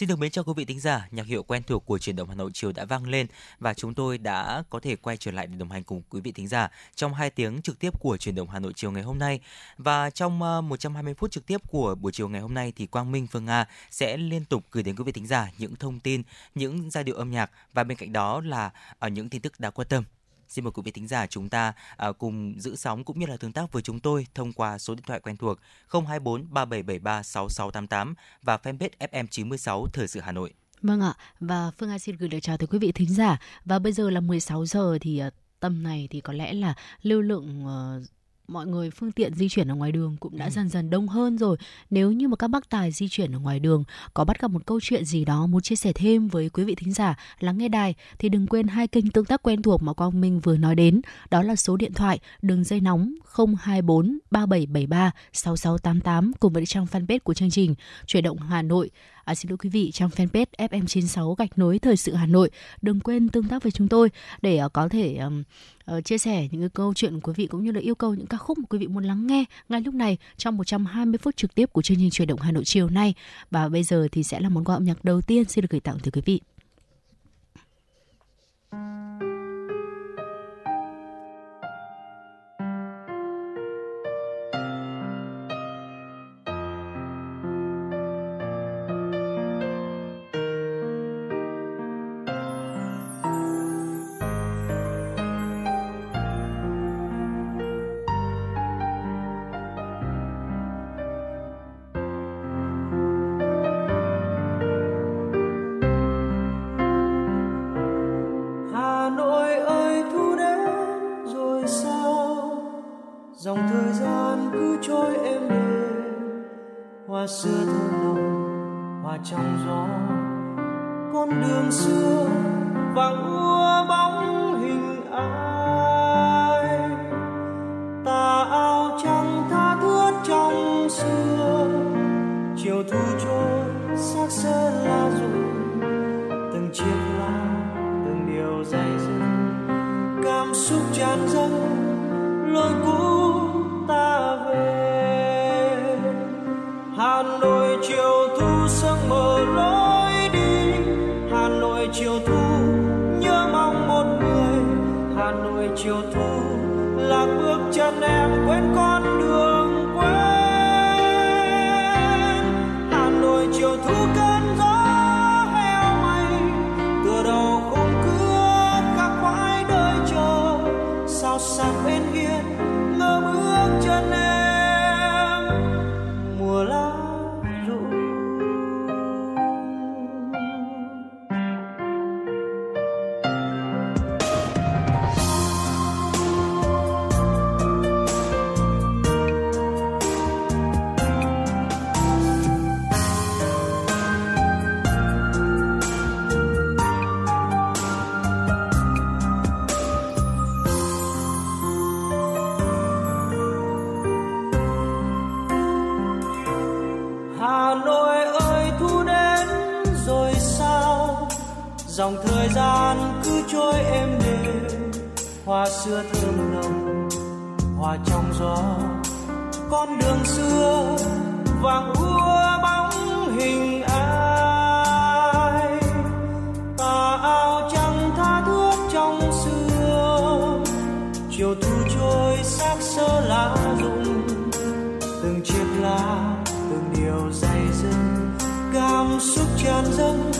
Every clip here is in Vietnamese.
Xin được mến chào quý vị thính giả, nhạc hiệu quen thuộc của truyền động Hà Nội chiều đã vang lên và chúng tôi đã có thể quay trở lại để đồng hành cùng quý vị thính giả trong 2 tiếng trực tiếp của truyền động Hà Nội chiều ngày hôm nay. Và trong ờ, 120 phút trực tiếp của buổi chiều ngày hôm nay thì Quang Minh Phương Nga sẽ liên tục gửi đến quý vị thính giả những thông tin, những giai điệu âm nhạc và bên cạnh đó là ở những tin tức đã quan tâm Xin mời quý vị thính giả chúng ta à, cùng giữ sóng cũng như là tương tác với chúng tôi thông qua số điện thoại quen thuộc 024 3773 6688 và fanpage FM 96 Thời sự Hà Nội. Vâng ạ, và Phương Anh xin gửi lời chào tới quý vị thính giả. Và bây giờ là 16 giờ thì uh, tầm này thì có lẽ là lưu lượng uh, mọi người phương tiện di chuyển ở ngoài đường cũng đã ừ. dần dần đông hơn rồi. Nếu như mà các bác tài di chuyển ở ngoài đường có bắt gặp một câu chuyện gì đó muốn chia sẻ thêm với quý vị thính giả lắng nghe đài thì đừng quên hai kênh tương tác quen thuộc mà Quang Minh vừa nói đến, đó là số điện thoại đường dây nóng 024 3773 6688 cùng với trang fanpage của chương trình Chuyển động Hà Nội À, xin lỗi quý vị trong fanpage FM96 gạch nối thời sự Hà Nội. Đừng quên tương tác với chúng tôi để uh, có thể um, uh, chia sẻ những cái câu chuyện của quý vị cũng như là yêu cầu những ca khúc mà quý vị muốn lắng nghe ngay lúc này trong 120 phút trực tiếp của chương trình truyền động Hà Nội chiều nay. Và bây giờ thì sẽ là món quà âm nhạc đầu tiên xin được gửi tặng tới quý vị. Dòng thời gian cứ trôi êm đềm. Hoa xưa thơm nồng hoa trong gió. Con đường xưa vàng úa bóng hình ai. Tà ao trắng tha thước trong xưa. Chiều thu trôi xác sơ lá rụng. Từng chiếc lá, từng điều dày dứt cảm xúc tràn dâng.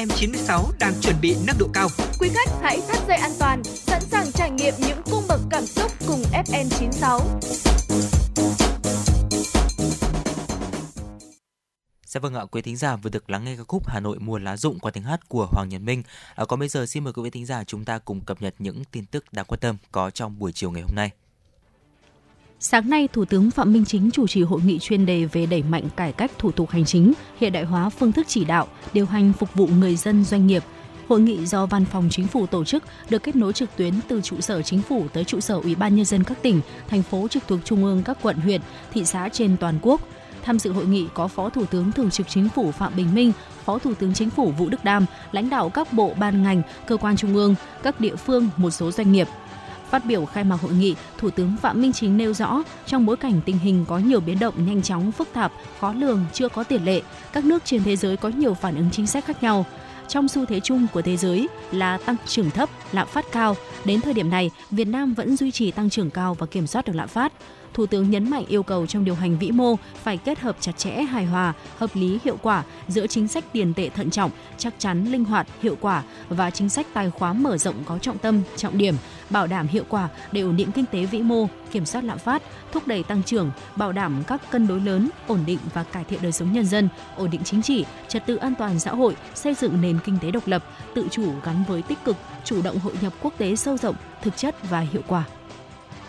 FM96 đang chuẩn bị nâng độ cao. Quý khách hãy thắt dây an toàn, sẵn sàng trải nghiệm những cung bậc cảm xúc cùng FN96. Dạ vâng ạ, quý thính giả vừa được lắng nghe ca khúc Hà Nội mùa lá rụng qua tiếng hát của Hoàng Nhật Minh. À, còn bây giờ xin mời quý vị thính giả chúng ta cùng cập nhật những tin tức đáng quan tâm có trong buổi chiều ngày hôm nay. Sáng nay, Thủ tướng Phạm Minh Chính chủ trì hội nghị chuyên đề về đẩy mạnh cải cách thủ tục hành chính, hiện đại hóa phương thức chỉ đạo, điều hành phục vụ người dân doanh nghiệp. Hội nghị do Văn phòng Chính phủ tổ chức được kết nối trực tuyến từ trụ sở Chính phủ tới trụ sở Ủy ban nhân dân các tỉnh, thành phố trực thuộc trung ương các quận huyện, thị xã trên toàn quốc. Tham dự hội nghị có Phó Thủ tướng Thường trực Chính phủ Phạm Bình Minh, Phó Thủ tướng Chính phủ Vũ Đức Đam, lãnh đạo các bộ ban ngành, cơ quan trung ương, các địa phương, một số doanh nghiệp. Phát biểu khai mạc hội nghị, Thủ tướng Phạm Minh Chính nêu rõ, trong bối cảnh tình hình có nhiều biến động nhanh chóng, phức tạp, khó lường, chưa có tiền lệ, các nước trên thế giới có nhiều phản ứng chính sách khác nhau. Trong xu thế chung của thế giới là tăng trưởng thấp, lạm phát cao, đến thời điểm này, Việt Nam vẫn duy trì tăng trưởng cao và kiểm soát được lạm phát. Thủ tướng nhấn mạnh yêu cầu trong điều hành vĩ mô phải kết hợp chặt chẽ, hài hòa, hợp lý, hiệu quả giữa chính sách tiền tệ thận trọng, chắc chắn, linh hoạt, hiệu quả và chính sách tài khóa mở rộng có trọng tâm, trọng điểm, bảo đảm hiệu quả để ổn định kinh tế vĩ mô, kiểm soát lạm phát, thúc đẩy tăng trưởng, bảo đảm các cân đối lớn, ổn định và cải thiện đời sống nhân dân, ổn định chính trị, trật tự an toàn xã hội, xây dựng nền kinh tế độc lập, tự chủ gắn với tích cực, chủ động hội nhập quốc tế sâu rộng, thực chất và hiệu quả.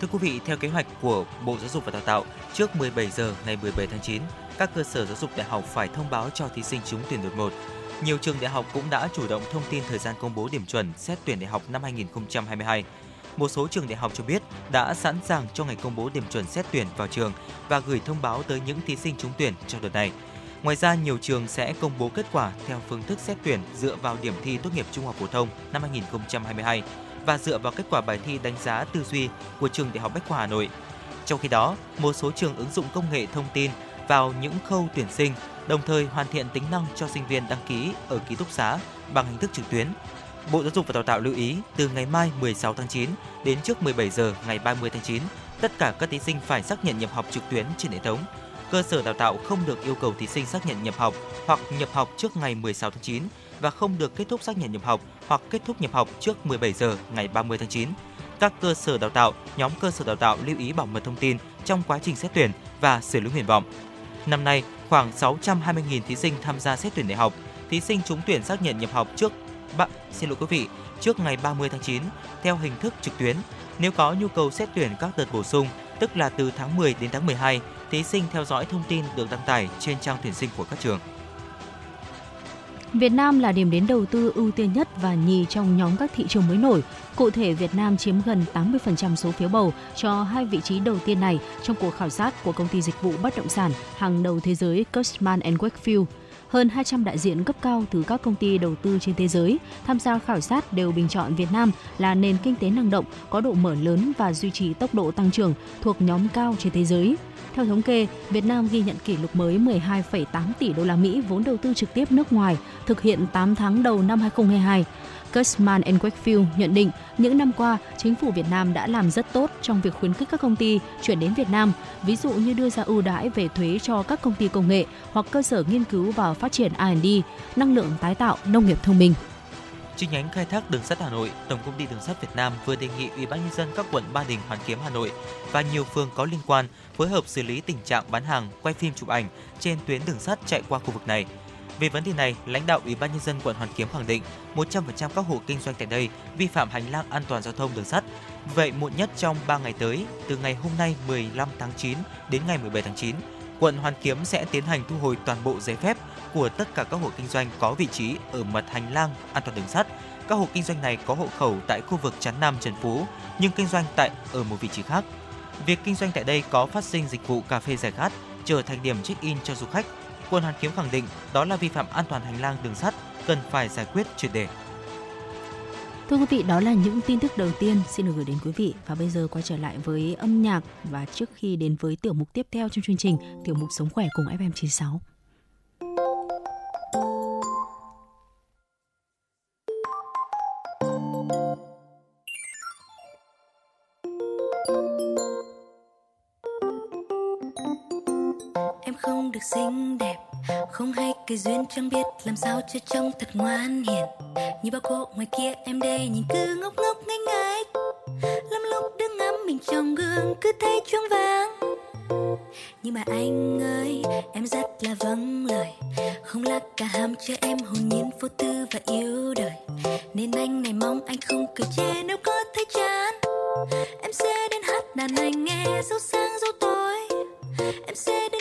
Thưa quý vị, theo kế hoạch của Bộ Giáo dục và Đào tạo, trước 17 giờ ngày 17 tháng 9, các cơ sở giáo dục đại học phải thông báo cho thí sinh trúng tuyển đợt 1. Nhiều trường đại học cũng đã chủ động thông tin thời gian công bố điểm chuẩn xét tuyển đại học năm 2022. Một số trường đại học cho biết đã sẵn sàng cho ngày công bố điểm chuẩn xét tuyển vào trường và gửi thông báo tới những thí sinh trúng tuyển trong đợt này. Ngoài ra, nhiều trường sẽ công bố kết quả theo phương thức xét tuyển dựa vào điểm thi tốt nghiệp trung học phổ thông năm 2022 và dựa vào kết quả bài thi đánh giá tư duy của trường Đại học Bách khoa Hà Nội. Trong khi đó, một số trường ứng dụng công nghệ thông tin vào những khâu tuyển sinh, đồng thời hoàn thiện tính năng cho sinh viên đăng ký ở ký túc xá bằng hình thức trực tuyến. Bộ Giáo dục và Đào tạo lưu ý từ ngày mai 16 tháng 9 đến trước 17 giờ ngày 30 tháng 9, tất cả các thí sinh phải xác nhận nhập học trực tuyến trên hệ thống. Cơ sở đào tạo không được yêu cầu thí sinh xác nhận nhập học hoặc nhập học trước ngày 16 tháng 9 và không được kết thúc xác nhận nhập học hoặc kết thúc nhập học trước 17 giờ ngày 30 tháng 9. Các cơ sở đào tạo, nhóm cơ sở đào tạo lưu ý bảo mật thông tin trong quá trình xét tuyển và xử lý nguyện vọng. Năm nay, khoảng 620.000 thí sinh tham gia xét tuyển đại học. Thí sinh trúng tuyển xác nhận nhập học trước bạn xin lỗi quý vị, trước ngày 30 tháng 9 theo hình thức trực tuyến. Nếu có nhu cầu xét tuyển các đợt bổ sung, tức là từ tháng 10 đến tháng 12, thí sinh theo dõi thông tin được đăng tải trên trang tuyển sinh của các trường. Việt Nam là điểm đến đầu tư ưu tiên nhất và nhì trong nhóm các thị trường mới nổi. Cụ thể, Việt Nam chiếm gần 80% số phiếu bầu cho hai vị trí đầu tiên này trong cuộc khảo sát của công ty dịch vụ bất động sản hàng đầu thế giới Cushman Wakefield. Hơn 200 đại diện cấp cao từ các công ty đầu tư trên thế giới tham gia khảo sát đều bình chọn Việt Nam là nền kinh tế năng động, có độ mở lớn và duy trì tốc độ tăng trưởng thuộc nhóm cao trên thế giới. Theo thống kê, Việt Nam ghi nhận kỷ lục mới 12,8 tỷ đô la Mỹ vốn đầu tư trực tiếp nước ngoài thực hiện 8 tháng đầu năm 2022. Cushman Wakefield nhận định những năm qua, chính phủ Việt Nam đã làm rất tốt trong việc khuyến khích các công ty chuyển đến Việt Nam, ví dụ như đưa ra ưu đãi về thuế cho các công ty công nghệ hoặc cơ sở nghiên cứu và phát triển R&D, năng lượng tái tạo, nông nghiệp thông minh. Chi nhánh khai thác đường sắt Hà Nội, Tổng công ty Đường sắt Việt Nam vừa đề nghị Ủy ban nhân dân các quận Ba Đình, Hoàn Kiếm, Hà Nội và nhiều phường có liên quan phối hợp xử lý tình trạng bán hàng, quay phim chụp ảnh trên tuyến đường sắt chạy qua khu vực này. Về vấn đề này, lãnh đạo Ủy ban nhân dân quận Hoàn Kiếm khẳng định 100% các hộ kinh doanh tại đây vi phạm hành lang an toàn giao thông đường sắt. Vậy muộn nhất trong 3 ngày tới, từ ngày hôm nay 15 tháng 9 đến ngày 17 tháng 9, quận Hoàn Kiếm sẽ tiến hành thu hồi toàn bộ giấy phép của tất cả các hộ kinh doanh có vị trí ở mặt hành lang an toàn đường sắt. Các hộ kinh doanh này có hộ khẩu tại khu vực Trấn Nam Trần Phú nhưng kinh doanh tại ở một vị trí khác. Việc kinh doanh tại đây có phát sinh dịch vụ cà phê giải khát trở thành điểm check-in cho du khách. Quận Hoàn Kiếm khẳng định đó là vi phạm an toàn hành lang đường sắt, cần phải giải quyết triệt đề. Thưa quý vị, đó là những tin tức đầu tiên xin được gửi đến quý vị và bây giờ quay trở lại với âm nhạc và trước khi đến với tiểu mục tiếp theo trong chương trình, tiểu mục sống khỏe cùng FM96. Được xinh đẹp. Không hay cái duyên chẳng biết làm sao cho trông thật ngoan hiền. Như bao cô ngoài kia em đây nhìn cứ ngốc ngốc ngây ngái. Lắm lúc đứng ngắm mình trong gương cứ thấy choáng váng. Nhưng mà anh ơi, em rất là vâng lời. Không là cả ham cho em hồn nhiên vô tư và yêu đời. Nên anh này mong anh không cười chê nếu có thấy chán. Em sẽ đến hát đàn anh nghe dấu sáng dấu tối. Em sẽ đến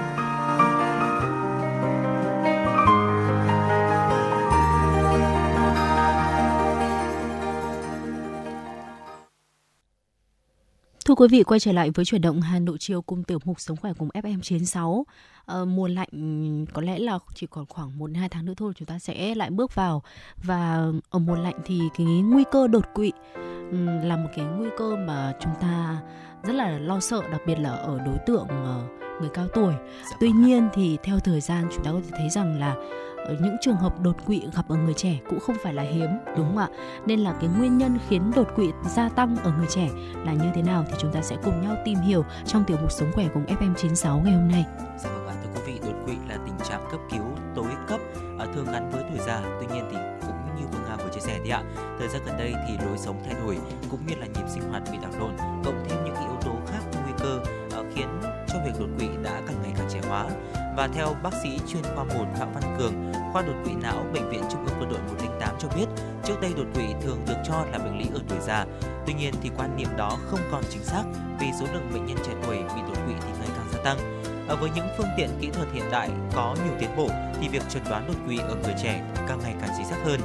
Thưa quý vị, quay trở lại với chuyển động Hà Nội chiều cùng tiểu mục Sống khỏe cùng FM96. À, ờ, mùa lạnh có lẽ là chỉ còn khoảng 1 2 tháng nữa thôi chúng ta sẽ lại bước vào và ở mùa lạnh thì cái nguy cơ đột quỵ là một cái nguy cơ mà chúng ta rất là lo sợ đặc biệt là ở đối tượng uh, người cao tuổi. Dạ Tuy vâng ạ. nhiên thì theo thời gian chúng ta có thể thấy rằng là ở những trường hợp đột quỵ gặp ở người trẻ cũng không phải là hiếm đúng không ạ? Nên là cái nguyên nhân khiến đột quỵ gia tăng ở người trẻ là như thế nào thì chúng ta sẽ cùng nhau tìm hiểu trong tiểu mục sống khỏe cùng FM96 ngày hôm nay. Dạ vâng ạ, thưa quý vị, đột quỵ là tình trạng cấp cứu tối cấp à, thường gắn với tuổi già. Tuy nhiên thì cũng như Phương Nga vừa chia sẻ thì ạ, thời gian gần đây thì lối sống thay đổi cũng như là nhịp sinh hoạt bị đảo lộn, cộng thêm những yếu tố khác nguy cơ ờ, khiến trong việc đột quỵ đã càng ngày càng trẻ hóa. Và theo bác sĩ chuyên khoa 1 Phạm Văn Cường, khoa đột quỵ não bệnh viện Trung ương Quân đội 108 cho biết, trước đây đột quỵ thường được cho là bệnh lý ở tuổi già. Tuy nhiên thì quan niệm đó không còn chính xác vì số lượng bệnh nhân trẻ tuổi bị đột quỵ thì ngày càng gia tăng. Ở với những phương tiện kỹ thuật hiện đại có nhiều tiến bộ thì việc chẩn đoán đột quỵ ở người trẻ càng ngày càng chính xác hơn.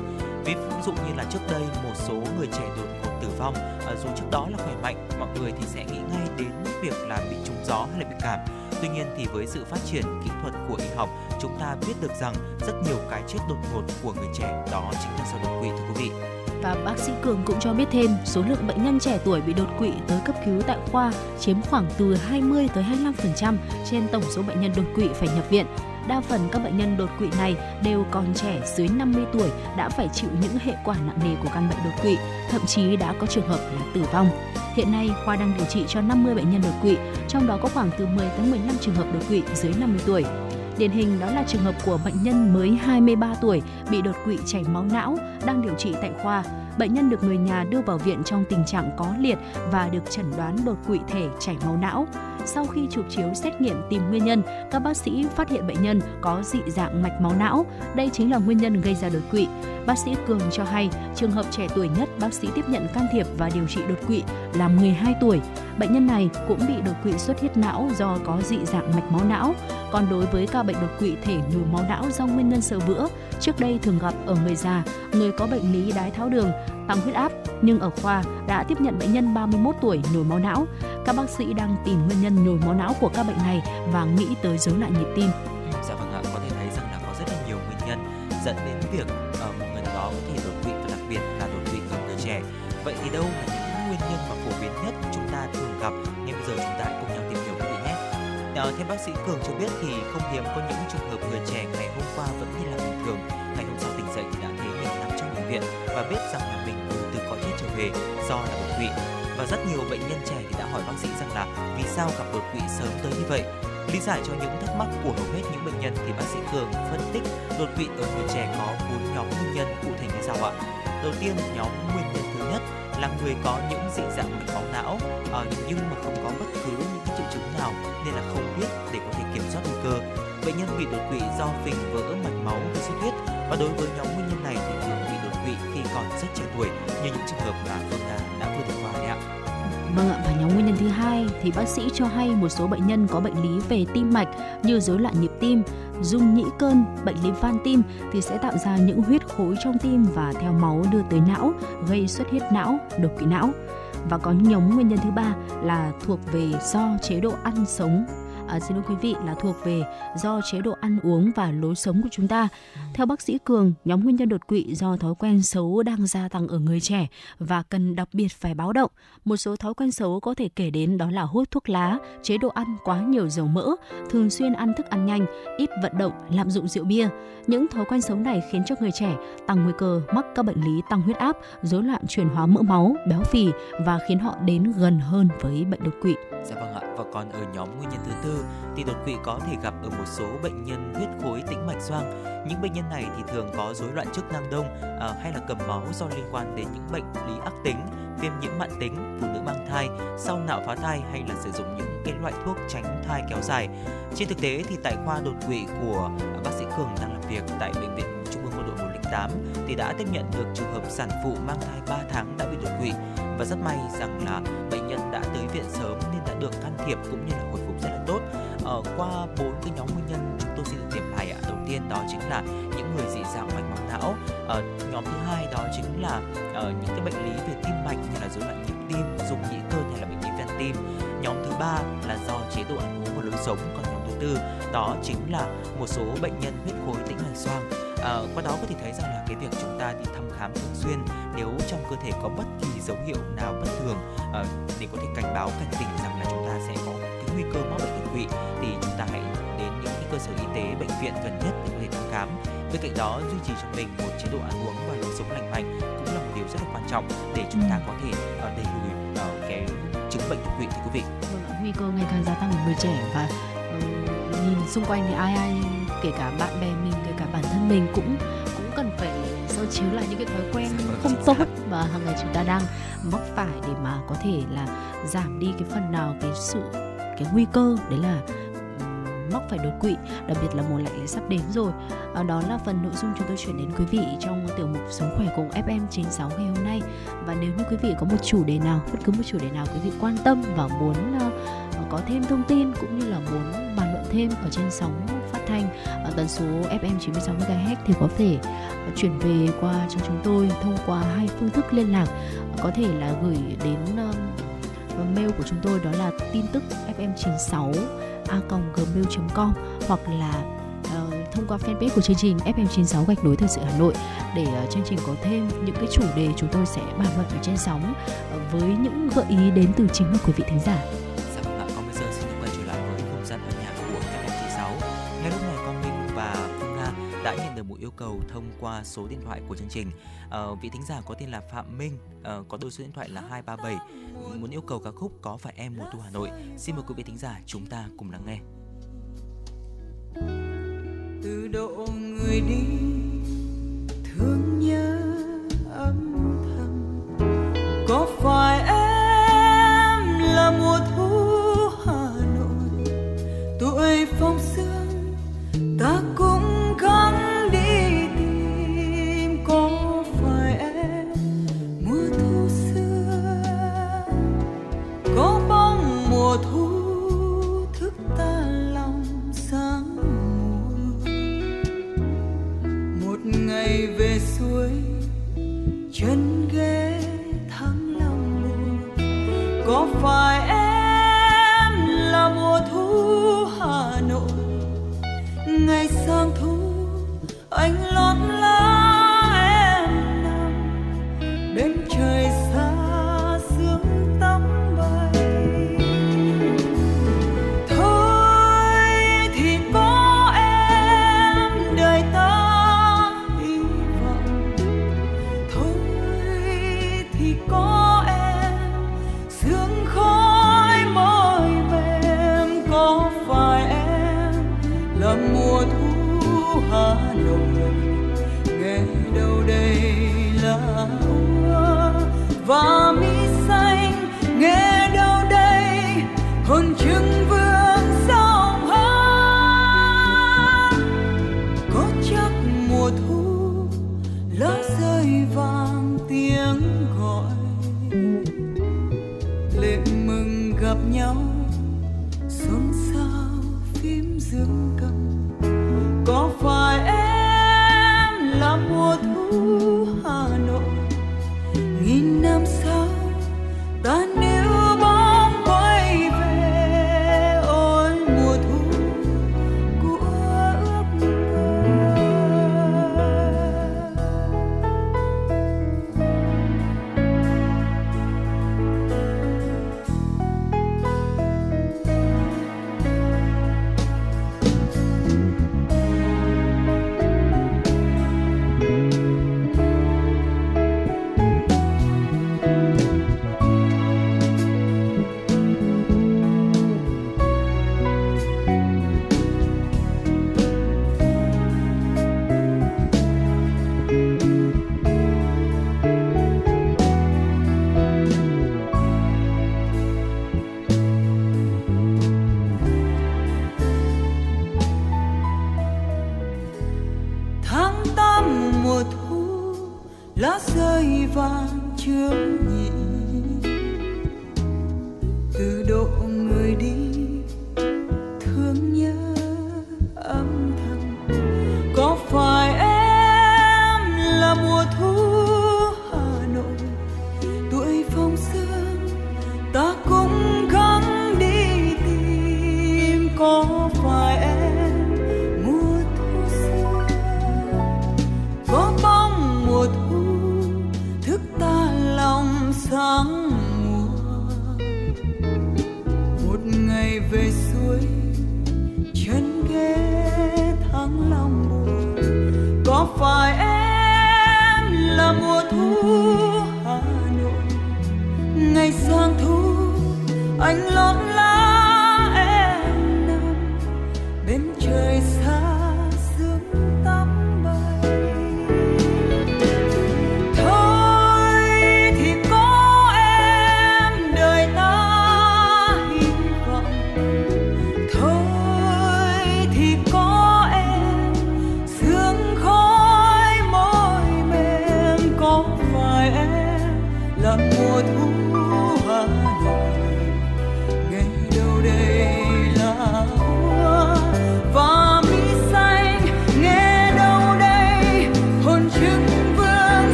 Ví dụ như là trước đây một số người trẻ đột tử vong à, dù trước đó là khỏe mạnh, mọi người thì sẽ nghĩ ngay đến việc là bị trúng gió hay là bị cảm. Tuy nhiên thì với sự phát triển kỹ thuật của y học, chúng ta biết được rằng rất nhiều cái chết đột ngột của người trẻ đó chính là do đột quỵ thưa quý vị. Và bác sĩ Cường cũng cho biết thêm, số lượng bệnh nhân trẻ tuổi bị đột quỵ tới cấp cứu tại khoa chiếm khoảng từ 20 tới 25% trên tổng số bệnh nhân đột quỵ phải nhập viện. Đa phần các bệnh nhân đột quỵ này đều còn trẻ dưới 50 tuổi đã phải chịu những hệ quả nặng nề của căn bệnh đột quỵ, thậm chí đã có trường hợp là tử vong. Hiện nay, khoa đang điều trị cho 50 bệnh nhân đột quỵ, trong đó có khoảng từ 10 tới 15 trường hợp đột quỵ dưới 50 tuổi. Điển hình đó là trường hợp của bệnh nhân mới 23 tuổi bị đột quỵ chảy máu não đang điều trị tại khoa. Bệnh nhân được người nhà đưa vào viện trong tình trạng có liệt và được chẩn đoán đột quỵ thể chảy máu não. Sau khi chụp chiếu xét nghiệm tìm nguyên nhân, các bác sĩ phát hiện bệnh nhân có dị dạng mạch máu não. Đây chính là nguyên nhân gây ra đột quỵ. Bác sĩ Cường cho hay, trường hợp trẻ tuổi nhất bác sĩ tiếp nhận can thiệp và điều trị đột quỵ là 12 tuổi. Bệnh nhân này cũng bị đột quỵ xuất huyết não do có dị dạng mạch máu não. Còn đối với ca bệnh đột quỵ thể nhồi máu não do nguyên nhân sơ vữa, trước đây thường gặp ở người già, người có bệnh lý đái tháo đường, tăng huyết áp, nhưng ở khoa đã tiếp nhận bệnh nhân 31 tuổi nhồi máu não. Các bác sĩ đang tìm nguyên nhân nhồi máu não của các bệnh này và nghĩ tới rối loạn nhịp tim. Dạ vâng ạ, có thể thấy rằng là có rất là nhiều nguyên nhân dẫn đến việc ở một người nào đó có thể đột quỵ và đặc biệt là đột quỵ ở người trẻ. Vậy thì đâu là những nguyên nhân mà phổ biến nhất chúng ta thường gặp? Ngay bây giờ chúng ta hãy cùng nhau tìm hiểu quý vị nhé. À, theo bác sĩ Cường cho biết thì không hiếm có những trường hợp người trẻ ngày hôm qua vẫn đi làm bình thường, ngày hôm sau tỉnh dậy thì đã thấy mình nằm trong bệnh viện và biết rằng cõi do là đột quỵ. Và rất nhiều bệnh nhân trẻ thì đã hỏi bác sĩ rằng là vì sao gặp đột quỵ sớm tới như vậy Lý giải cho những thắc mắc của hầu hết những bệnh nhân thì bác sĩ Cường phân tích đột quỵ ở người trẻ có bốn nhóm nguyên nhân cụ thể như sau ạ. Đầu tiên, nhóm nguyên nhân thứ nhất là người có những dị dạng mạch máu não ờ, nhưng mà không có bất cứ những cái triệu chứng nào nên là không biết để có thể kiểm soát nguy cơ. Bệnh nhân bị đột quỵ do phình vỡ mạch máu gây xuất huyết và đối với nhóm nguyên nhân này tuổi như những trường hợp mà Phương Nga đã vừa được qua đấy ạ. Vâng ạ, và nhóm nguyên nhân thứ hai thì bác sĩ cho hay một số bệnh nhân có bệnh lý về tim mạch như rối loạn nhịp tim, dung nhĩ cơn, bệnh lý van tim thì sẽ tạo ra những huyết khối trong tim và theo máu đưa tới não, gây xuất huyết não, đột quỵ não. Và có nhóm nguyên nhân thứ ba là thuộc về do chế độ ăn sống À, xin lỗi quý vị là thuộc về do chế độ ăn uống và lối sống của chúng ta. Theo bác sĩ Cường, nhóm nguyên nhân đột quỵ do thói quen xấu đang gia tăng ở người trẻ và cần đặc biệt phải báo động. Một số thói quen xấu có thể kể đến đó là hút thuốc lá, chế độ ăn quá nhiều dầu mỡ, thường xuyên ăn thức ăn nhanh, ít vận động, lạm dụng rượu bia. Những thói quen xấu này khiến cho người trẻ tăng nguy cơ mắc các bệnh lý tăng huyết áp, rối loạn chuyển hóa mỡ máu, béo phì và khiến họ đến gần hơn với bệnh đột quỵ. Dạ vâng ạ, và còn ở nhóm nguyên nhân thứ tư thì đột quỵ có thể gặp ở một số bệnh nhân huyết khối tĩnh mạch xoang. Những bệnh nhân này thì thường có rối loạn chức năng đông à, hay là cầm máu do liên quan đến những bệnh lý ác tính, viêm nhiễm mãn tính, phụ nữ mang thai, sau nạo phá thai hay là sử dụng những cái loại thuốc tránh thai kéo dài. Trên thực tế thì tại khoa đột quỵ của bác sĩ Cường đang làm việc tại bệnh viện Trung ương Quân đội 108 thì đã tiếp nhận được trường hợp sản phụ mang thai 3 tháng đã bị đột quỵ. Và rất may rằng là bệnh nhân đã tới viện sớm nên đã được can thiệp cũng như là hồi phục rất là tốt. Ở qua bốn cái nhóm nguyên nhân chúng tôi xin được điểm lại ạ. Đầu tiên đó chính là những người dị dạng mạch máu não. Ở nhóm thứ hai đó chính là ở những cái bệnh lý về tim mạch như là rối loạn nhịp tim dùng nhĩ cơ hay là bệnh lý van tim. Nhóm thứ ba là do chế độ ăn uống và lối sống còn thứ tư đó chính là một số bệnh nhân huyết khối tĩnh mạch xoang. À, qua đó có thể thấy rằng là cái việc chúng ta đi thăm khám thường xuyên nếu trong cơ thể có bất kỳ dấu hiệu nào bất thường à, để có thể cảnh báo cảnh tỉnh rằng là chúng ta sẽ có cái nguy cơ mắc bệnh đột quỵ thì chúng ta hãy đến những cái cơ sở y tế bệnh viện gần nhất để có thể thăm khám. Bên cạnh đó duy trì cho mình một chế độ ăn uống và lối sống lành mạnh cũng là một điều rất là quan trọng để chúng ta có thể uh, đẩy lùi uh, cái chứng bệnh đột quỵ thưa quý vị. Vâng nguy cơ ngày càng gia tăng ở người trẻ và ừ, nhìn xung quanh thì ai ai kể cả bạn bè mình kể cả bản thân mình cũng cũng cần phải soi chiếu lại những cái thói quen Vâng, không tốt và hàng ngày chúng ta đang mắc phải để mà có thể là giảm đi cái phần nào cái sự cái nguy cơ đấy là mắc phải đột quỵ đặc biệt là mùa lạnh lại sắp đến rồi. À, đó là phần nội dung chúng tôi chuyển đến quý vị trong tiểu mục sống khỏe cùng FM 96 ngày hôm nay. Và nếu như quý vị có một chủ đề nào bất cứ một chủ đề nào quý vị quan tâm và muốn ờ, có thêm thông tin cũng như là muốn bàn thêm ở trên sóng phát thanh, ở tần số FM 96 MHz thì có thể ờ, chuyển về qua cho chúng tôi thông qua hai phương thức liên lạc có thể là gửi đến ờ, ờ, mail của chúng tôi đó là tin tức fm96 a gmail.com hoặc là thông qua fanpage của chương trình FM96 gạch nối thời sự Hà Nội để chương trình có thêm những cái chủ đề chúng tôi sẽ bàn luận ở trên sóng với những gợi ý đến từ chính quý vị thính giả. Yêu cầu thông qua số điện thoại của chương trình. À, vị thính giả có tên là Phạm Minh, à, có đôi số điện thoại là 237, muốn yêu cầu ca khúc Có phải em mùa thu Hà Nội. Xin mời quý vị thính giả chúng ta cùng lắng nghe. từ độ người đi thương nhớ âm thầm có phải em là mùa thu hà nội tuổi phong sương ta có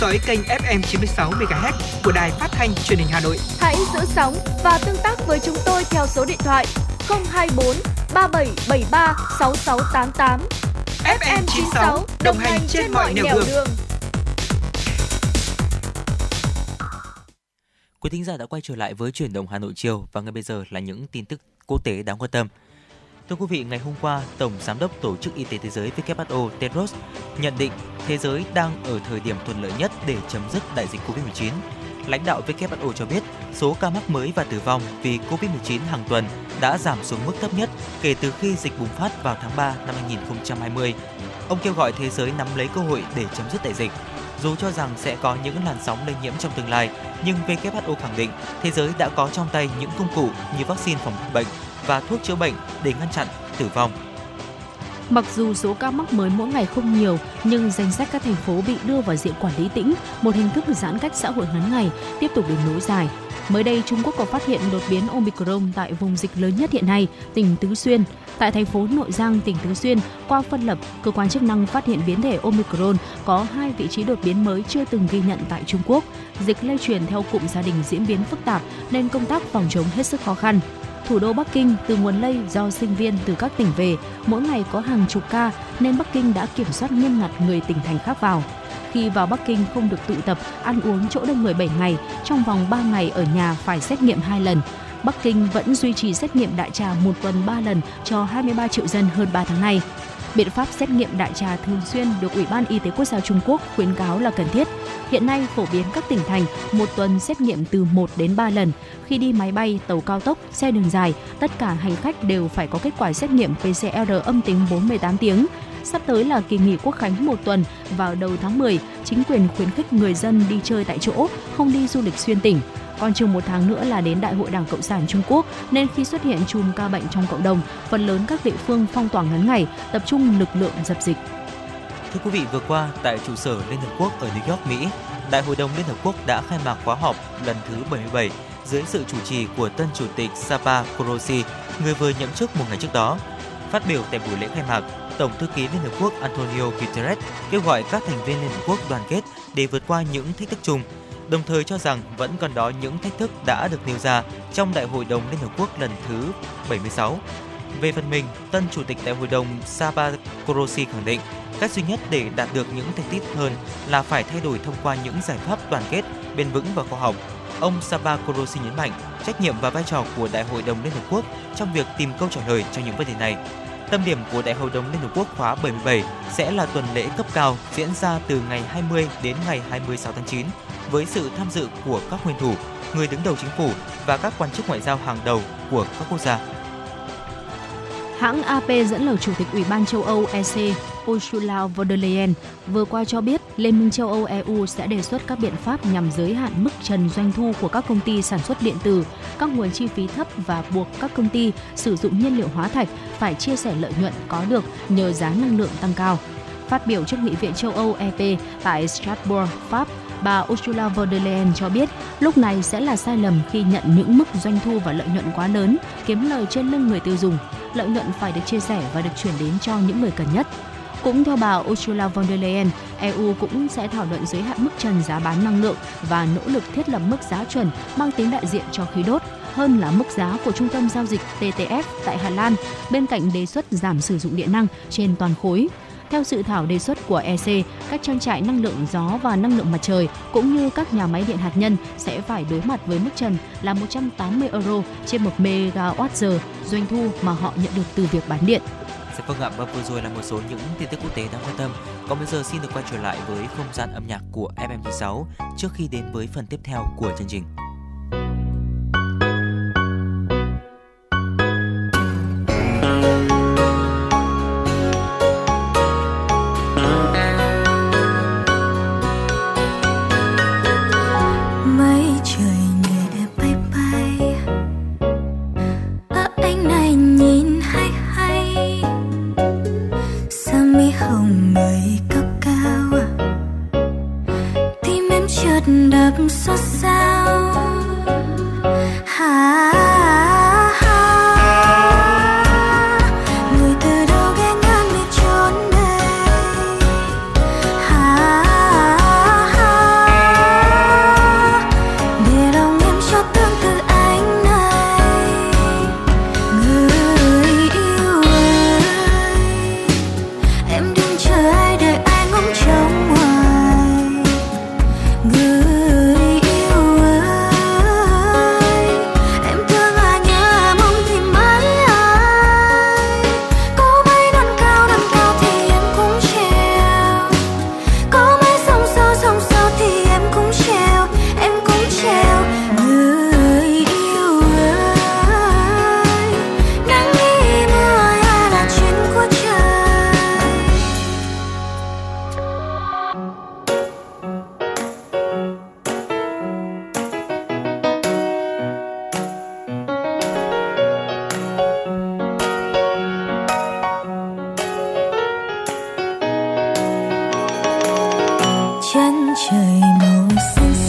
dõi kênh FM 96 MHz của đài phát thanh truyền hình Hà Nội. Hãy giữ sóng và tương tác với chúng tôi theo số điện thoại 024 3773 6688. FM 96 đồng hành trên mọi nẻo đường. Quý thính giả đã quay trở lại với chuyển động Hà Nội chiều và ngay bây giờ là những tin tức quốc tế đáng quan tâm. Thưa quý vị, ngày hôm qua, Tổng Giám đốc Tổ chức Y tế Thế giới WHO Tedros nhận định thế giới đang ở thời điểm thuận lợi nhất để chấm dứt đại dịch COVID-19. Lãnh đạo WHO cho biết số ca mắc mới và tử vong vì COVID-19 hàng tuần đã giảm xuống mức thấp nhất kể từ khi dịch bùng phát vào tháng 3 năm 2020. Ông kêu gọi thế giới nắm lấy cơ hội để chấm dứt đại dịch. Dù cho rằng sẽ có những làn sóng lây nhiễm trong tương lai, nhưng WHO khẳng định thế giới đã có trong tay những công cụ như vaccine phòng bệnh và thuốc chữa bệnh để ngăn chặn tử vong. Mặc dù số ca mắc mới mỗi ngày không nhiều, nhưng danh sách các thành phố bị đưa vào diện quản lý tĩnh, một hình thức giãn cách xã hội ngắn ngày, tiếp tục được nối dài. Mới đây, Trung Quốc có phát hiện đột biến Omicron tại vùng dịch lớn nhất hiện nay, tỉnh Tứ Xuyên. Tại thành phố Nội Giang, tỉnh Tứ Xuyên, qua phân lập, cơ quan chức năng phát hiện biến thể Omicron có hai vị trí đột biến mới chưa từng ghi nhận tại Trung Quốc. Dịch lây truyền theo cụm gia đình diễn biến phức tạp nên công tác phòng chống hết sức khó khăn thủ đô Bắc Kinh từ nguồn lây do sinh viên từ các tỉnh về, mỗi ngày có hàng chục ca nên Bắc Kinh đã kiểm soát nghiêm ngặt người tỉnh thành khác vào. Khi vào Bắc Kinh không được tụ tập, ăn uống chỗ đông người 7 ngày, trong vòng 3 ngày ở nhà phải xét nghiệm 2 lần. Bắc Kinh vẫn duy trì xét nghiệm đại trà một tuần 3 lần cho 23 triệu dân hơn 3 tháng nay. Biện pháp xét nghiệm đại trà thường xuyên được Ủy ban Y tế Quốc gia Trung Quốc khuyến cáo là cần thiết. Hiện nay phổ biến các tỉnh thành một tuần xét nghiệm từ 1 đến 3 lần. Khi đi máy bay, tàu cao tốc, xe đường dài, tất cả hành khách đều phải có kết quả xét nghiệm PCR âm tính 48 tiếng. Sắp tới là kỳ nghỉ quốc khánh một tuần vào đầu tháng 10, chính quyền khuyến khích người dân đi chơi tại chỗ, không đi du lịch xuyên tỉnh. Còn chừng một tháng nữa là đến Đại hội Đảng Cộng sản Trung Quốc, nên khi xuất hiện chùm ca bệnh trong cộng đồng, phần lớn các địa phương phong tỏa ngắn ngày, tập trung lực lượng dập dịch. Thưa quý vị, vừa qua tại trụ sở Liên Hợp Quốc ở New York, Mỹ, Đại hội đồng Liên Hợp Quốc đã khai mạc khóa họp lần thứ 77 dưới sự chủ trì của tân chủ tịch Sapa Korosi, người vừa nhậm chức một ngày trước đó. Phát biểu tại buổi lễ khai mạc, Tổng thư ký Liên Hợp Quốc Antonio Guterres kêu gọi các thành viên Liên Hợp Quốc đoàn kết để vượt qua những thách thức chung, đồng thời cho rằng vẫn còn đó những thách thức đã được nêu ra trong Đại hội đồng Liên Hợp Quốc lần thứ 76. Về phần mình, tân chủ tịch Đại hội đồng Saba Korosi khẳng định cách duy nhất để đạt được những thành tích hơn là phải thay đổi thông qua những giải pháp đoàn kết, bền vững và khoa học. Ông Saba Korosi nhấn mạnh trách nhiệm và vai trò của Đại hội đồng Liên Hợp Quốc trong việc tìm câu trả lời cho những vấn đề này. Tâm điểm của Đại hội đồng Liên Hợp Quốc khóa 77 sẽ là tuần lễ cấp cao diễn ra từ ngày 20 đến ngày 26 tháng 9 với sự tham dự của các nguyên thủ, người đứng đầu chính phủ và các quan chức ngoại giao hàng đầu của các quốc gia. Hãng AP dẫn lời Chủ tịch Ủy ban châu Âu EC Ursula von der Leyen vừa qua cho biết Liên minh châu Âu EU sẽ đề xuất các biện pháp nhằm giới hạn mức trần doanh thu của các công ty sản xuất điện tử, các nguồn chi phí thấp và buộc các công ty sử dụng nhiên liệu hóa thạch phải chia sẻ lợi nhuận có được nhờ giá năng lượng tăng cao. Phát biểu trước Nghị viện châu Âu EP tại Strasbourg, Pháp, bà Ursula von der Leyen cho biết lúc này sẽ là sai lầm khi nhận những mức doanh thu và lợi nhuận quá lớn, kiếm lời trên lưng người tiêu dùng. Lợi nhuận phải được chia sẻ và được chuyển đến cho những người cần nhất. Cũng theo bà Ursula von der Leyen, EU cũng sẽ thảo luận giới hạn mức trần giá bán năng lượng và nỗ lực thiết lập mức giá chuẩn mang tính đại diện cho khí đốt hơn là mức giá của trung tâm giao dịch TTF tại Hà Lan, bên cạnh đề xuất giảm sử dụng điện năng trên toàn khối. Theo dự thảo đề xuất của EC, các trang trại năng lượng gió và năng lượng mặt trời cũng như các nhà máy điện hạt nhân sẽ phải đối mặt với mức trần là 180 euro trên 1 MWh doanh thu mà họ nhận được từ việc bán điện. Sẽ vâng ạ, và vừa rồi là một số những tin tức quốc tế đáng quan tâm. Còn bây giờ xin được quay trở lại với không gian âm nhạc của FM96 trước khi đến với phần tiếp theo của chương trình. chân trời màu xanh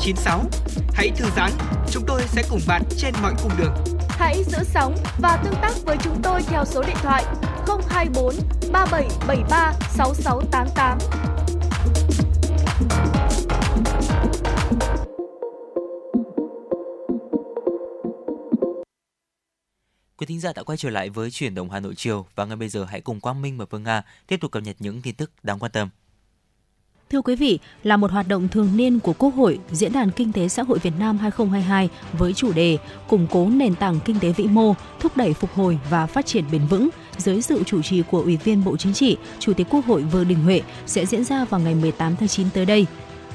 FM96. Hãy thư giãn, chúng tôi sẽ cùng bạn trên mọi cung đường. Hãy giữ sóng và tương tác với chúng tôi theo số điện thoại 024 3773 6688. Quý thính giả đã quay trở lại với chuyển động Hà Nội chiều và ngay bây giờ hãy cùng Quang Minh và Phương Nga tiếp tục cập nhật những tin tức đáng quan tâm. Thưa quý vị, là một hoạt động thường niên của Quốc hội, Diễn đàn Kinh tế Xã hội Việt Nam 2022 với chủ đề Củng cố nền tảng kinh tế vĩ mô, thúc đẩy phục hồi và phát triển bền vững dưới sự chủ trì của Ủy viên Bộ Chính trị, Chủ tịch Quốc hội Vương Đình Huệ sẽ diễn ra vào ngày 18 tháng 9 tới đây.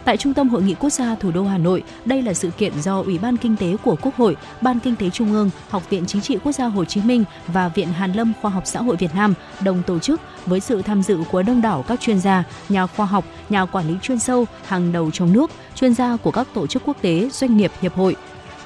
Tại Trung tâm Hội nghị Quốc gia thủ đô Hà Nội, đây là sự kiện do Ủy ban Kinh tế của Quốc hội, Ban Kinh tế Trung ương, Học viện Chính trị Quốc gia Hồ Chí Minh và Viện Hàn lâm Khoa học Xã hội Việt Nam đồng tổ chức với sự tham dự của đông đảo các chuyên gia, nhà khoa học, nhà quản lý chuyên sâu hàng đầu trong nước, chuyên gia của các tổ chức quốc tế, doanh nghiệp, hiệp hội,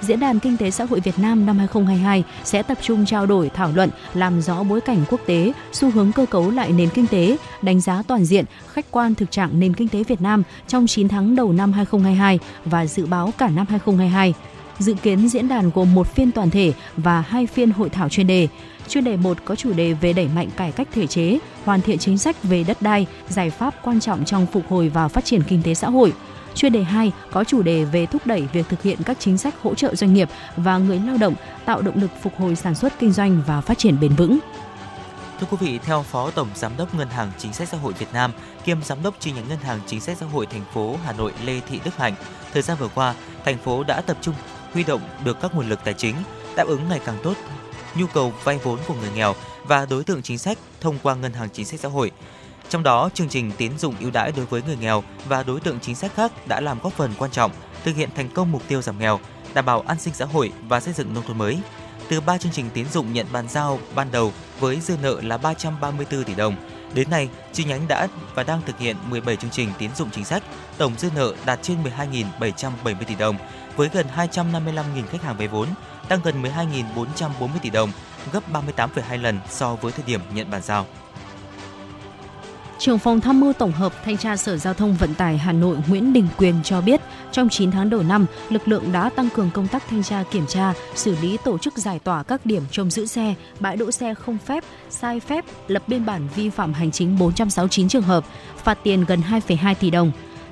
Diễn đàn Kinh tế Xã hội Việt Nam năm 2022 sẽ tập trung trao đổi, thảo luận, làm rõ bối cảnh quốc tế, xu hướng cơ cấu lại nền kinh tế, đánh giá toàn diện, khách quan thực trạng nền kinh tế Việt Nam trong 9 tháng đầu năm 2022 và dự báo cả năm 2022. Dự kiến diễn đàn gồm một phiên toàn thể và hai phiên hội thảo chuyên đề. Chuyên đề 1 có chủ đề về đẩy mạnh cải cách thể chế, hoàn thiện chính sách về đất đai, giải pháp quan trọng trong phục hồi và phát triển kinh tế xã hội. Chuyên đề 2 có chủ đề về thúc đẩy việc thực hiện các chính sách hỗ trợ doanh nghiệp và người lao động, tạo động lực phục hồi sản xuất kinh doanh và phát triển bền vững. Thưa quý vị, theo Phó Tổng Giám đốc Ngân hàng Chính sách Xã hội Việt Nam, kiêm Giám đốc chi nhánh Ngân hàng Chính sách Xã hội thành phố Hà Nội Lê Thị Đức Hạnh, thời gian vừa qua, thành phố đã tập trung huy động được các nguồn lực tài chính đáp ứng ngày càng tốt nhu cầu vay vốn của người nghèo và đối tượng chính sách thông qua Ngân hàng Chính sách Xã hội. Trong đó, chương trình tín dụng ưu đãi đối với người nghèo và đối tượng chính sách khác đã làm góp phần quan trọng thực hiện thành công mục tiêu giảm nghèo, đảm bảo an sinh xã hội và xây dựng nông thôn mới. Từ 3 chương trình tín dụng nhận bàn giao ban đầu với dư nợ là 334 tỷ đồng, đến nay chi nhánh đã và đang thực hiện 17 chương trình tín dụng chính sách, tổng dư nợ đạt trên 12.770 tỷ đồng với gần 255.000 khách hàng vay vốn, tăng gần 12.440 tỷ đồng, gấp 38,2 lần so với thời điểm nhận bàn giao. Trưởng phòng tham mưu tổng hợp thanh tra Sở Giao thông Vận tải Hà Nội Nguyễn Đình Quyền cho biết, trong 9 tháng đầu năm, lực lượng đã tăng cường công tác thanh tra kiểm tra, xử lý tổ chức giải tỏa các điểm trông giữ xe, bãi đỗ xe không phép, sai phép, lập biên bản vi phạm hành chính 469 trường hợp, phạt tiền gần 2,2 tỷ đồng.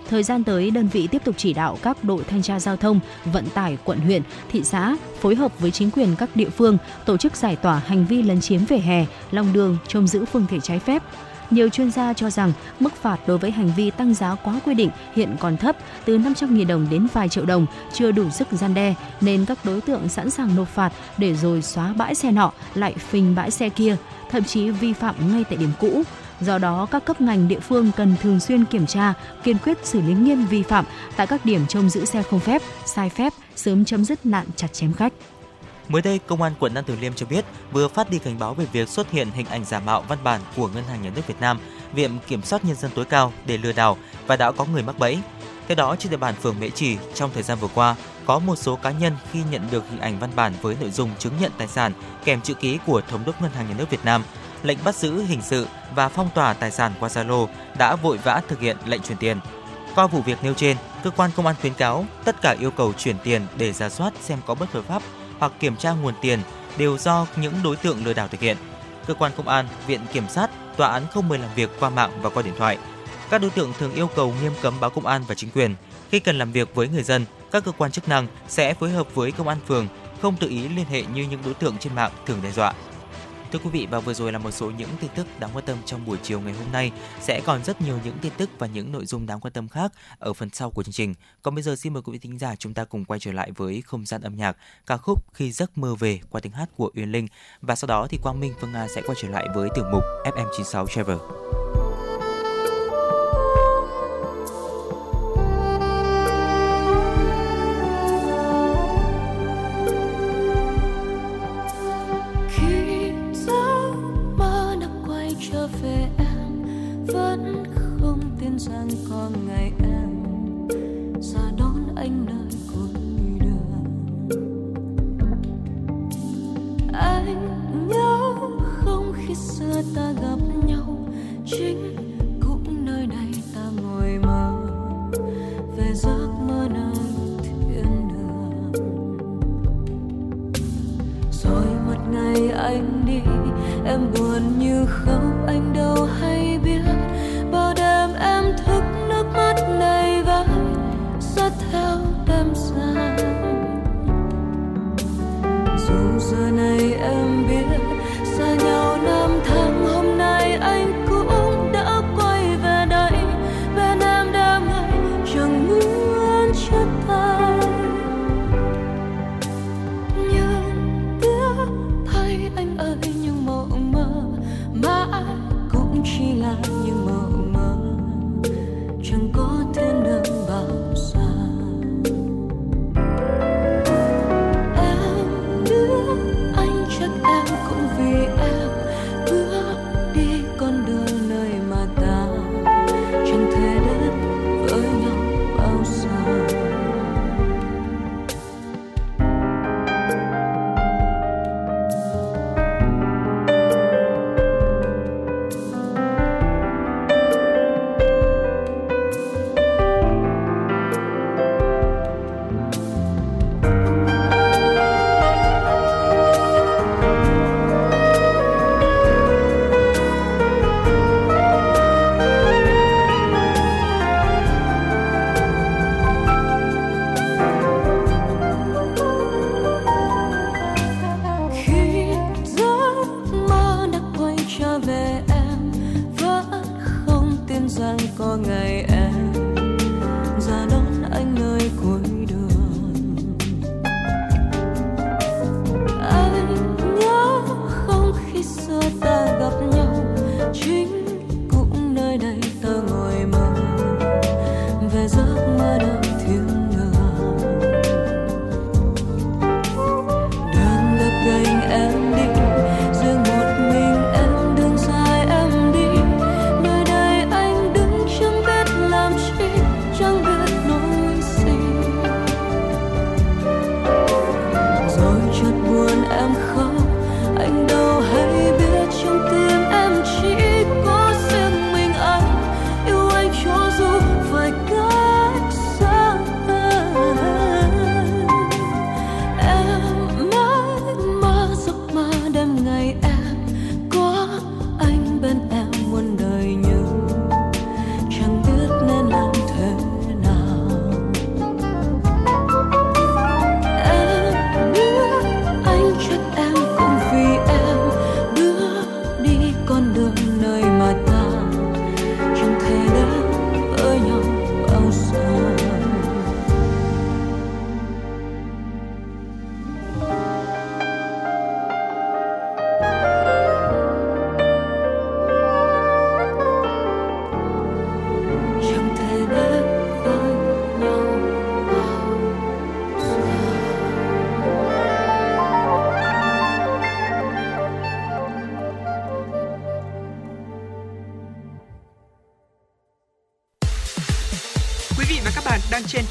Thời gian tới, đơn vị tiếp tục chỉ đạo các đội thanh tra giao thông, vận tải quận huyện, thị xã phối hợp với chính quyền các địa phương tổ chức giải tỏa hành vi lấn chiếm vỉa hè, lòng đường, trông giữ phương tiện trái phép, nhiều chuyên gia cho rằng mức phạt đối với hành vi tăng giá quá quy định hiện còn thấp, từ 500.000 đồng đến vài triệu đồng, chưa đủ sức gian đe, nên các đối tượng sẵn sàng nộp phạt để rồi xóa bãi xe nọ lại phình bãi xe kia, thậm chí vi phạm ngay tại điểm cũ. Do đó, các cấp ngành địa phương cần thường xuyên kiểm tra, kiên quyết xử lý nghiêm vi phạm tại các điểm trông giữ xe không phép, sai phép, sớm chấm dứt nạn chặt chém khách. Mới đây, Công an quận Nam Từ Liêm cho biết vừa phát đi cảnh báo về việc xuất hiện hình ảnh giả mạo văn bản của Ngân hàng Nhà nước Việt Nam, Viện Kiểm soát Nhân dân tối cao để lừa đảo và đã có người mắc bẫy. Theo đó, trên địa bàn phường Mễ Trì, trong thời gian vừa qua, có một số cá nhân khi nhận được hình ảnh văn bản với nội dung chứng nhận tài sản kèm chữ ký của Thống đốc Ngân hàng Nhà nước Việt Nam, lệnh bắt giữ hình sự và phong tỏa tài sản qua Zalo đã vội vã thực hiện lệnh chuyển tiền. Qua vụ việc nêu trên, cơ quan công an khuyến cáo tất cả yêu cầu chuyển tiền để ra soát xem có bất hợp pháp hoặc kiểm tra nguồn tiền đều do những đối tượng lừa đảo thực hiện. Cơ quan công an, viện kiểm sát, tòa án không mời làm việc qua mạng và qua điện thoại. Các đối tượng thường yêu cầu nghiêm cấm báo công an và chính quyền. Khi cần làm việc với người dân, các cơ quan chức năng sẽ phối hợp với công an phường, không tự ý liên hệ như những đối tượng trên mạng thường đe dọa. Thưa quý vị, và vừa rồi là một số những tin tức đáng quan tâm trong buổi chiều ngày hôm nay. Sẽ còn rất nhiều những tin tức và những nội dung đáng quan tâm khác ở phần sau của chương trình. Còn bây giờ xin mời quý vị thính giả chúng ta cùng quay trở lại với không gian âm nhạc, ca khúc Khi giấc mơ về qua tiếng hát của Uyên Linh và sau đó thì Quang Minh, Phương Nga sẽ quay trở lại với tiểu mục FM96 Travel. Chính cũng nơi này ta ngồi mơ về giấc mơ nơi thiên đường. Rồi một ngày anh đi, em buồn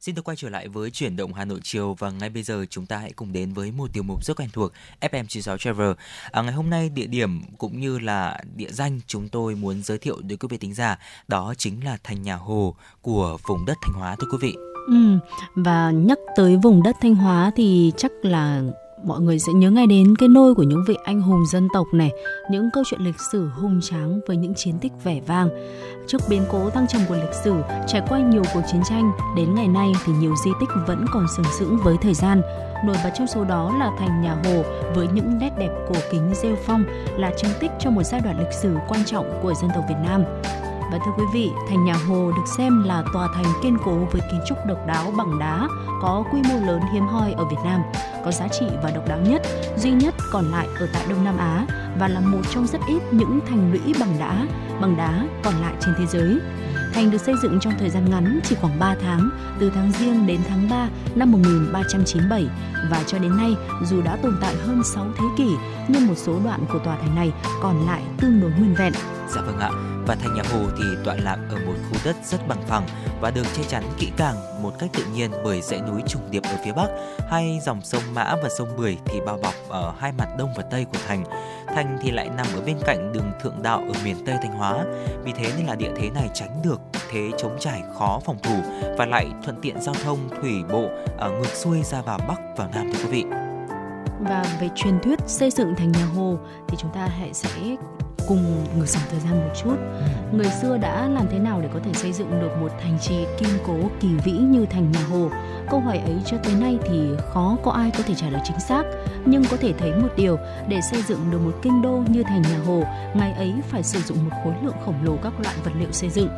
Xin được quay trở lại với chuyển động Hà Nội chiều và ngay bây giờ chúng ta hãy cùng đến với một tiểu mục rất quen thuộc FM96 Travel. À, ngày hôm nay địa điểm cũng như là địa danh chúng tôi muốn giới thiệu đến quý vị tính giả đó chính là thành nhà Hồ của vùng đất Thanh Hóa thưa quý vị. Ừ, và nhắc tới vùng đất Thanh Hóa thì chắc là mọi người sẽ nhớ ngay đến cái nôi của những vị anh hùng dân tộc này, những câu chuyện lịch sử hùng tráng với những chiến tích vẻ vang. Trước biến cố thăng trầm của lịch sử, trải qua nhiều cuộc chiến tranh, đến ngày nay thì nhiều di tích vẫn còn sừng sững với thời gian. Nổi bật trong số đó là thành nhà Hồ với những nét đẹp cổ kính rêu phong là chứng tích cho một giai đoạn lịch sử quan trọng của dân tộc Việt Nam. Và thưa quý vị, thành nhà Hồ được xem là tòa thành kiên cố với kiến trúc độc đáo bằng đá, có quy mô lớn hiếm hoi ở Việt Nam, có giá trị và độc đáo nhất, duy nhất còn lại ở tại Đông Nam Á và là một trong rất ít những thành lũy bằng đá, bằng đá còn lại trên thế giới. Thành được xây dựng trong thời gian ngắn chỉ khoảng 3 tháng, từ tháng Giêng đến tháng 3 năm 1397 và cho đến nay dù đã tồn tại hơn 6 thế kỷ nhưng một số đoạn của tòa thành này còn lại tương đối nguyên vẹn. Dạ vâng ạ. Và thành nhà Hồ thì tọa lạc ở một khu đất rất bằng phẳng và được che chắn kỹ càng một cách tự nhiên bởi dãy núi trùng điệp ở phía bắc, hai dòng sông Mã và sông Bưởi thì bao bọc ở hai mặt đông và tây của thành. Thành thì lại nằm ở bên cạnh đường Thượng Đạo ở miền Tây Thanh Hóa. Vì thế nên là địa thế này tránh được thế chống trải khó phòng thủ và lại thuận tiện giao thông thủy bộ ở ngược xuôi ra vào Bắc vào Nam thưa quý vị. Và về truyền thuyết xây dựng thành nhà Hồ thì chúng ta hãy sẽ cùng ngược dòng thời gian một chút. Người xưa đã làm thế nào để có thể xây dựng được một thành trì kiên cố kỳ vĩ như thành nhà Hồ? Câu hỏi ấy cho tới nay thì khó có ai có thể trả lời chính xác, nhưng có thể thấy một điều, để xây dựng được một kinh đô như thành nhà Hồ, ngày ấy phải sử dụng một khối lượng khổng lồ các loại vật liệu xây dựng.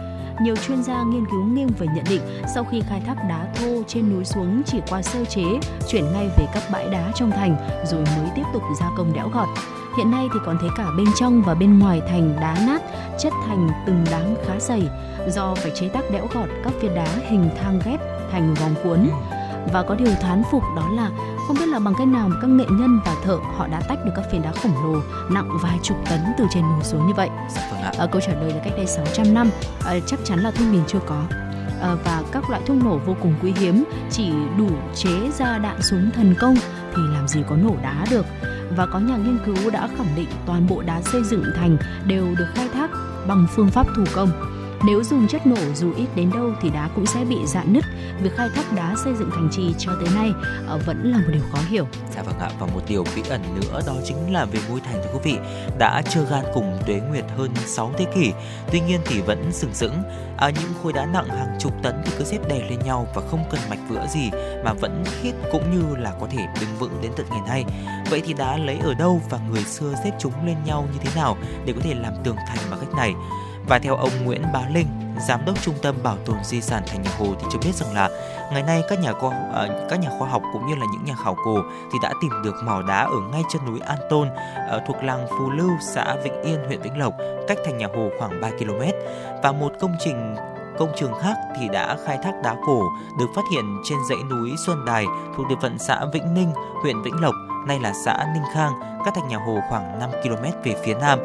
Nhiều chuyên gia nghiên cứu nghiêng về nhận định sau khi khai thác đá thô trên núi xuống chỉ qua sơ chế, chuyển ngay về các bãi đá trong thành rồi mới tiếp tục gia công đẽo gọt. Hiện nay thì còn thấy cả bên trong và bên ngoài thành đá nát, chất thành từng đám khá dày do phải chế tác đẽo gọt các viên đá hình thang ghép thành vòng cuốn. Và có điều thán phục đó là không biết là bằng cách nào mà các nghệ nhân và thợ họ đã tách được các phiến đá khổng lồ nặng vài chục tấn từ trên núi xuống như vậy. À, câu trả lời là cách đây 600 năm, à, chắc chắn là thuốc mìn chưa có. À, và các loại thuốc nổ vô cùng quý hiếm chỉ đủ chế ra đạn súng thần công thì làm gì có nổ đá được và có nhà nghiên cứu đã khẳng định toàn bộ đá xây dựng thành đều được khai thác bằng phương pháp thủ công. Nếu dùng chất nổ dù ít đến đâu thì đá cũng sẽ bị rạn nứt. Việc khai thác đá xây dựng thành trì cho tới nay ờ, vẫn là một điều khó hiểu. Dạ vâng ạ, và một điều bí ẩn nữa đó chính là về ngôi thành thưa quý vị đã chưa gan cùng Tuế Nguyệt hơn 6 thế kỷ, tuy nhiên thì vẫn sừng sững. À, những khối đá nặng hàng chục tấn thì cứ xếp đè lên nhau và không cần mạch vữa gì mà vẫn khít cũng như là có thể đứng vững đến tận ngày nay. Vậy thì đá lấy ở đâu và người xưa xếp chúng lên nhau như thế nào để có thể làm tường thành bằng cách này? Và theo ông Nguyễn Bá Linh, giám đốc trung tâm bảo tồn di sản thành nhà Hồ thì cho biết rằng là ngày nay các nhà khoa ờ, các nhà khoa học cũng như là những nhà khảo cổ thì đã tìm được mỏ đá ở ngay chân núi An Tôn ở thuộc làng Phù Lưu, xã Vĩnh Yên, huyện Vĩnh Lộc, cách thành nhà Hồ khoảng 3 km. Và một công trình công trường khác thì đã khai thác đá cổ được phát hiện trên dãy núi Xuân Đài thuộc địa phận xã Vĩnh Ninh, huyện Vĩnh Lộc, nay là xã Ninh Khang, cách thành nhà Hồ khoảng 5 km về phía nam.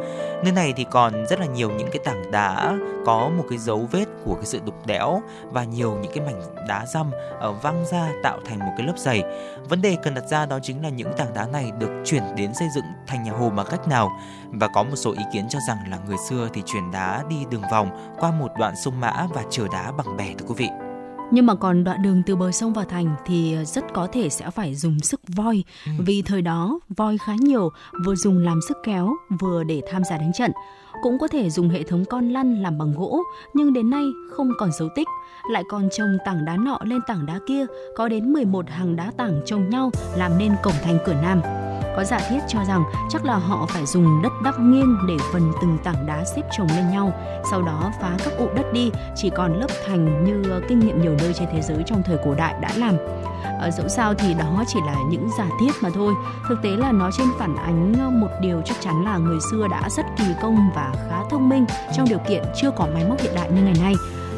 Nơi này thì còn rất là nhiều những cái tảng đá có một cái dấu vết của cái sự đục đẽo và nhiều những cái mảnh đá răm ở văng ra tạo thành một cái lớp dày. Vấn đề cần đặt ra đó chính là những tảng đá này được chuyển đến xây dựng thành nhà Hồ bằng cách nào và có một số ý kiến cho rằng là người xưa thì chuyển đá đi đường vòng qua một đoạn sông Mã và chở đá bằng bè thưa quý vị. Nhưng mà còn đoạn đường từ bờ sông vào thành thì rất có thể sẽ phải dùng sức voi vì thời đó voi khá nhiều, vừa dùng làm sức kéo, vừa để tham gia đánh trận. Cũng có thể dùng hệ thống con lăn làm bằng gỗ, nhưng đến nay không còn dấu tích. Lại còn trồng tảng đá nọ lên tảng đá kia, có đến 11 hàng đá tảng chồng nhau làm nên cổng thành cửa Nam. Có giả thiết cho rằng chắc là họ phải dùng đất đắp nghiêng để phần từng tảng đá xếp chồng lên nhau, sau đó phá các ụ đất đi, chỉ còn lớp thành như ờ, kinh nghiệm nhiều nơi trên thế giới trong thời cổ đại đã làm. À, dẫu sao thì đó chỉ là những giả thiết mà thôi. Thực tế là nó trên phản ánh ờ, một điều chắc chắn là người xưa đã rất kỳ công và khá thông minh trong điều kiện chưa có máy móc hiện đại như ngày nay.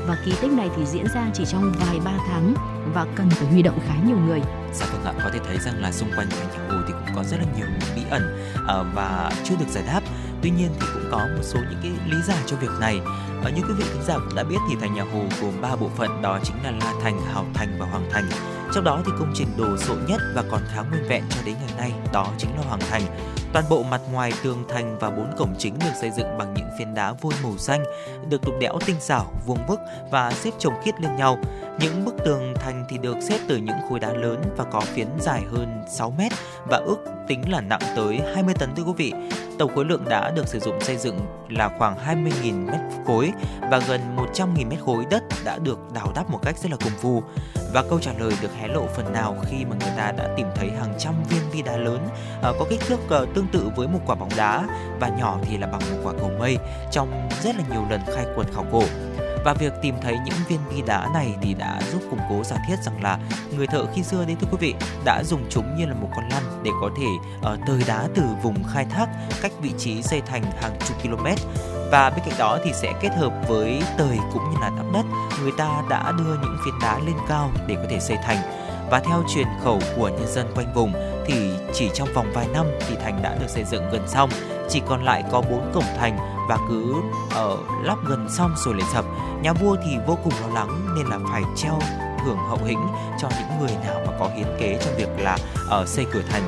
Và kỳ tích này thì diễn ra chỉ trong vài ba tháng và cần phải huy động khá nhiều người. Dạ vâng ạ, có thể thấy rằng là xung quanh thành nhà Hồ thì cũng có rất là nhiều những bí ẩn à, và chưa được giải đáp. Tuy nhiên thì cũng có một số những cái lý giải cho việc này. À, như quý vị khán giả cũng đã biết thì thành nhà Hồ gồm 3 bộ phận đó chính là La Thành, Hào Thành và Hoàng Thành. Trong đó thì công trình đồ sộ nhất và còn khá nguyên vẹn cho đến ngày nay đó chính là Hoàng Thành. Toàn bộ mặt ngoài tường thành và bốn cổng chính được xây dựng bằng những phiến đá vôi màu xanh, được đục đẽo tinh xảo, vuông vức và xếp chồng khiết lên nhau. Những bức tường thành thì được xếp từ những khối đá lớn và có phiến dài hơn 6 mét và ước tính là nặng tới 20 tấn thưa quý vị. Tổng khối lượng đã được sử dụng xây dựng là khoảng 20.000 mét khối và gần 100.000 mét khối đất đã được đào đắp một cách rất là công phu. Và câu trả lời được hé lộ phần nào khi mà người ta đã tìm thấy hàng trăm viên bi đá lớn ờ, có kích thước ờ, tương tự với một quả bóng đá và nhỏ thì là bằng một quả cầu mây trong rất là nhiều lần khai quật khảo cổ. Và việc tìm thấy những viên bi đá này thì đã giúp củng cố giả thiết rằng là người thợ khi xưa đấy thưa quý vị đã dùng chúng như là một con lăn để có thể ờ, uh, tơi đá từ vùng khai thác cách vị trí xây thành hàng chục km. Và bên cạnh đó thì sẽ kết hợp với tời cũng như là đắp đất người ta đã đưa những phiến đá lên cao để có thể xây thành và theo truyền khẩu của nhân dân quanh vùng, thì chỉ trong vòng vài năm thì thành đã được xây dựng gần xong. Chỉ còn lại có bốn cổng thành và cứ ở lắp gần xong rồi lại sập. Nhà vua thì vô cùng lo lắng nên là phải treo thưởng hậu hĩnh cho những người nào mà có hiến kế trong việc là ở xây cửa thành.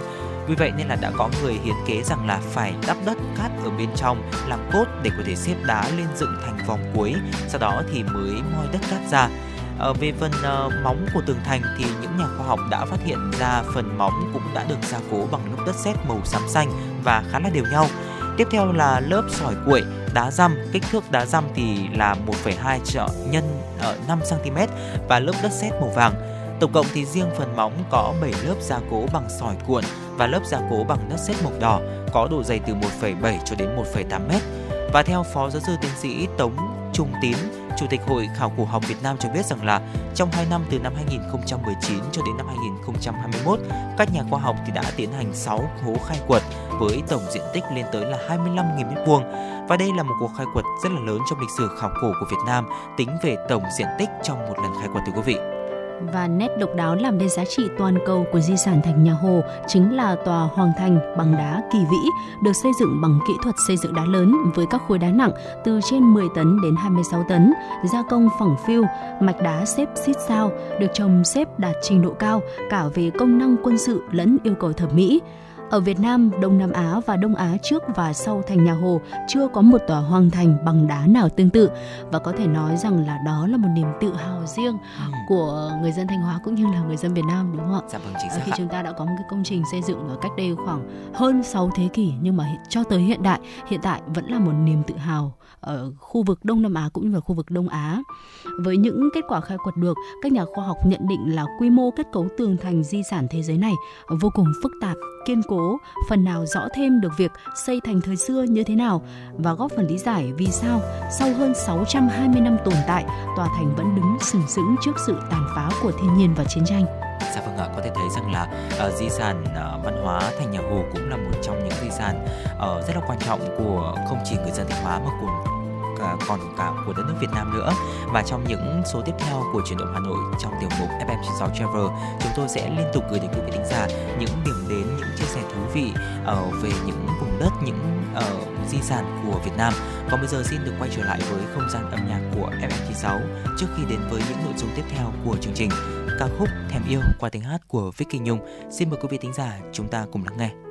Vì vậy nên là đã có người hiến kế rằng là phải đắp đất cát ở bên trong, làm cốt để có thể xếp đá lên dựng thành vòng cuối, sau đó thì mới moi đất cát ra ở về phần ờ, móng của tường thành thì những nhà khoa học đã phát hiện ra phần móng cũng đã được gia cố bằng lớp đất sét màu xám xanh và khá là đều nhau. Tiếp theo là lớp sỏi cuội, đá răm, kích thước đá răm thì là 1,2 trợ nhân ở 5 cm và lớp đất sét màu vàng. Tổng cộng thì riêng phần móng có 7 lớp gia cố bằng sỏi cuộn và lớp gia cố bằng đất sét màu đỏ có độ dày từ 1,7 cho đến 1,8 m Và theo Phó Giáo sư Tiến sĩ Tống Trung Tín, Chủ tịch Hội Khảo cổ học Việt Nam cho biết rằng là trong 2 năm từ năm 2019 cho đến năm 2021, các nhà khoa học thì đã tiến hành 6 hố khai quật với tổng diện tích lên tới là 25.000 m2 và đây là một cuộc khai quật rất là lớn trong lịch sử khảo cổ của Việt Nam tính về tổng diện tích trong một lần khai quật thưa quý vị và nét độc đáo làm nên giá trị toàn cầu của di sản thành nhà Hồ chính là tòa Hoàng Thành bằng đá kỳ vĩ được xây dựng bằng kỹ thuật xây dựng đá lớn với các khối đá nặng từ trên 10 tấn đến 26 tấn, gia công phẳng phiu, mạch đá xếp xít sao, được trồng xếp đạt trình độ cao cả về công năng quân sự lẫn yêu cầu thẩm mỹ. Ở Việt Nam, Đông Nam Á và Đông Á trước và sau thành nhà Hồ chưa có một tòa hoàng thành bằng đá nào tương tự và có thể nói rằng là đó là một niềm tự hào riêng ừ. của người dân Thanh Hóa cũng như là người dân Việt Nam đúng không ạ? Dạ vâng chính xác. Khi chúng ta đã có một cái công trình xây dựng ở cách đây khoảng hơn 6 thế kỷ nhưng mà cho tới hiện đại hiện tại vẫn là một niềm tự hào ở khu vực Đông Nam Á cũng như là khu vực Đông Á. Với những kết quả khai quật được, các nhà khoa học nhận định là quy mô kết cấu tường thành di sản thế giới này vô cùng phức tạp, kiên cố, phần nào rõ thêm được việc xây thành thời xưa như thế nào và góp phần lý giải vì sao sau hơn 620 năm tồn tại, tòa thành vẫn đứng sừng sững trước sự tàn phá của thiên nhiên và chiến tranh. Dạ vâng ạ, có thể thấy rằng là uh, di sản uh, văn hóa thành nhà Hồ cũng là một trong những di sản uh, rất là quan trọng của không chỉ người dân Thanh Hóa mà cũng À, còn cả của đất nước Việt Nam nữa. Và trong những số tiếp theo của chuyển động Hà Nội trong tiểu mục FM96 Travel, chúng tôi sẽ liên tục gửi đến quý vị thính giả những điểm đến, những chia sẻ thú vị uh, về những vùng đất, những uh, di sản của Việt Nam. Còn bây giờ xin được quay trở lại với không gian âm nhạc của FM96 trước khi đến với những nội dung tiếp theo của chương trình ca khúc Thèm yêu qua tiếng hát của Vicky Nhung. Xin mời quý vị thính giả chúng ta cùng lắng nghe.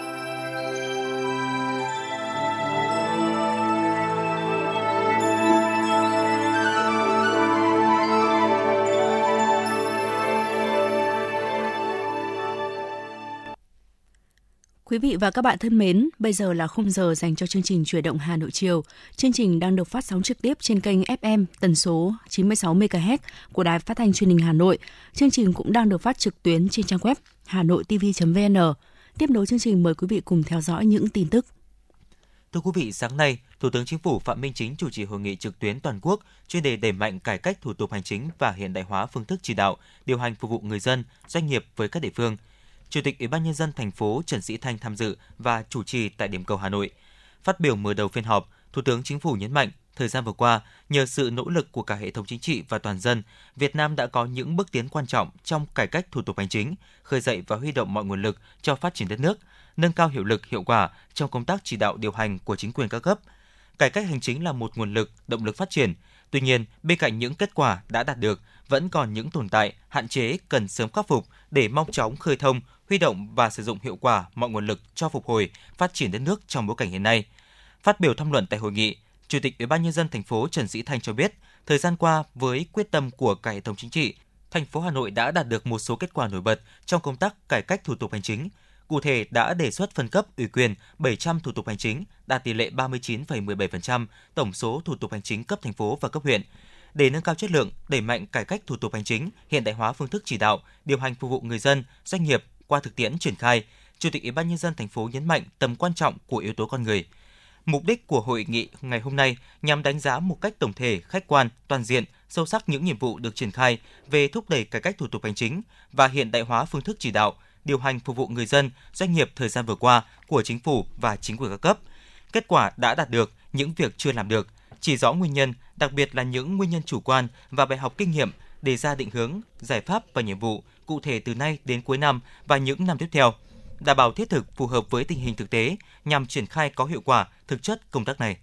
Quý vị và các bạn thân mến, bây giờ là khung giờ dành cho chương trình Chuyển động Hà Nội chiều. Chương trình đang được phát sóng trực tiếp trên kênh FM tần số 96 MHz của Đài Phát thanh Truyền hình Hà Nội. Chương trình cũng đang được phát trực tuyến trên trang web hanoitv.vn. Tiếp nối chương trình mời quý vị cùng theo dõi những tin tức. Thưa quý vị, sáng nay, Thủ tướng Chính phủ Phạm Minh Chính chủ trì hội nghị trực tuyến toàn quốc chuyên đề đẩy mạnh cải cách thủ tục hành chính và hiện đại hóa phương thức chỉ đạo, điều hành phục vụ người dân, doanh nghiệp với các địa phương. Chủ tịch Ủy ban nhân dân thành phố Trần Sĩ Thanh tham dự và chủ trì tại điểm cầu Hà Nội. Phát biểu mở đầu phiên họp, Thủ tướng Chính phủ nhấn mạnh, thời gian vừa qua, nhờ sự nỗ lực của cả hệ thống chính trị và toàn dân, Việt Nam đã có những bước tiến quan trọng trong cải cách thủ tục hành chính, khơi dậy và huy động mọi nguồn lực cho phát triển đất nước, nâng cao hiệu lực hiệu quả trong công tác chỉ đạo điều hành của chính quyền các cấp. Cải cách hành chính là một nguồn lực, động lực phát triển. Tuy nhiên, bên cạnh những kết quả đã đạt được, vẫn còn những tồn tại, hạn chế cần sớm khắc phục để mong chóng khơi thông, huy động và sử dụng hiệu quả mọi nguồn lực cho phục hồi, phát triển đất nước trong bối cảnh hiện nay. Phát biểu tham luận tại hội nghị, Chủ tịch Ủy ban nhân dân thành phố Trần Sĩ Thanh cho biết, thời gian qua với quyết tâm của cả hệ thống chính trị, thành phố Hà Nội đã đạt được một số kết quả nổi bật trong công tác cải cách thủ tục hành chính. Cụ thể đã đề xuất phân cấp ủy quyền 700 thủ tục hành chính, đạt tỷ lệ 39,17% tổng số thủ tục hành chính cấp thành phố và cấp huyện. Để nâng cao chất lượng, đẩy mạnh cải cách thủ tục hành chính, hiện đại hóa phương thức chỉ đạo, điều hành phục vụ người dân, doanh nghiệp qua thực tiễn triển khai, Chủ tịch Ủy ban nhân dân thành phố nhấn mạnh tầm quan trọng của yếu tố con người. Mục đích của hội nghị ngày hôm nay nhằm đánh giá một cách tổng thể, khách quan, toàn diện, sâu sắc những nhiệm vụ được triển khai về thúc đẩy cải cách thủ tục hành chính và hiện đại hóa phương thức chỉ đạo, điều hành phục vụ người dân, doanh nghiệp thời gian vừa qua của chính phủ và chính quyền các cấp. Kết quả đã đạt được, những việc chưa làm được, chỉ rõ nguyên nhân, đặc biệt là những nguyên nhân chủ quan và bài học kinh nghiệm để ra định hướng, giải pháp và nhiệm vụ cụ thể từ nay đến cuối năm và những năm tiếp theo, đảm bảo thiết thực phù hợp với tình hình thực tế nhằm triển khai có hiệu quả thực chất công tác này.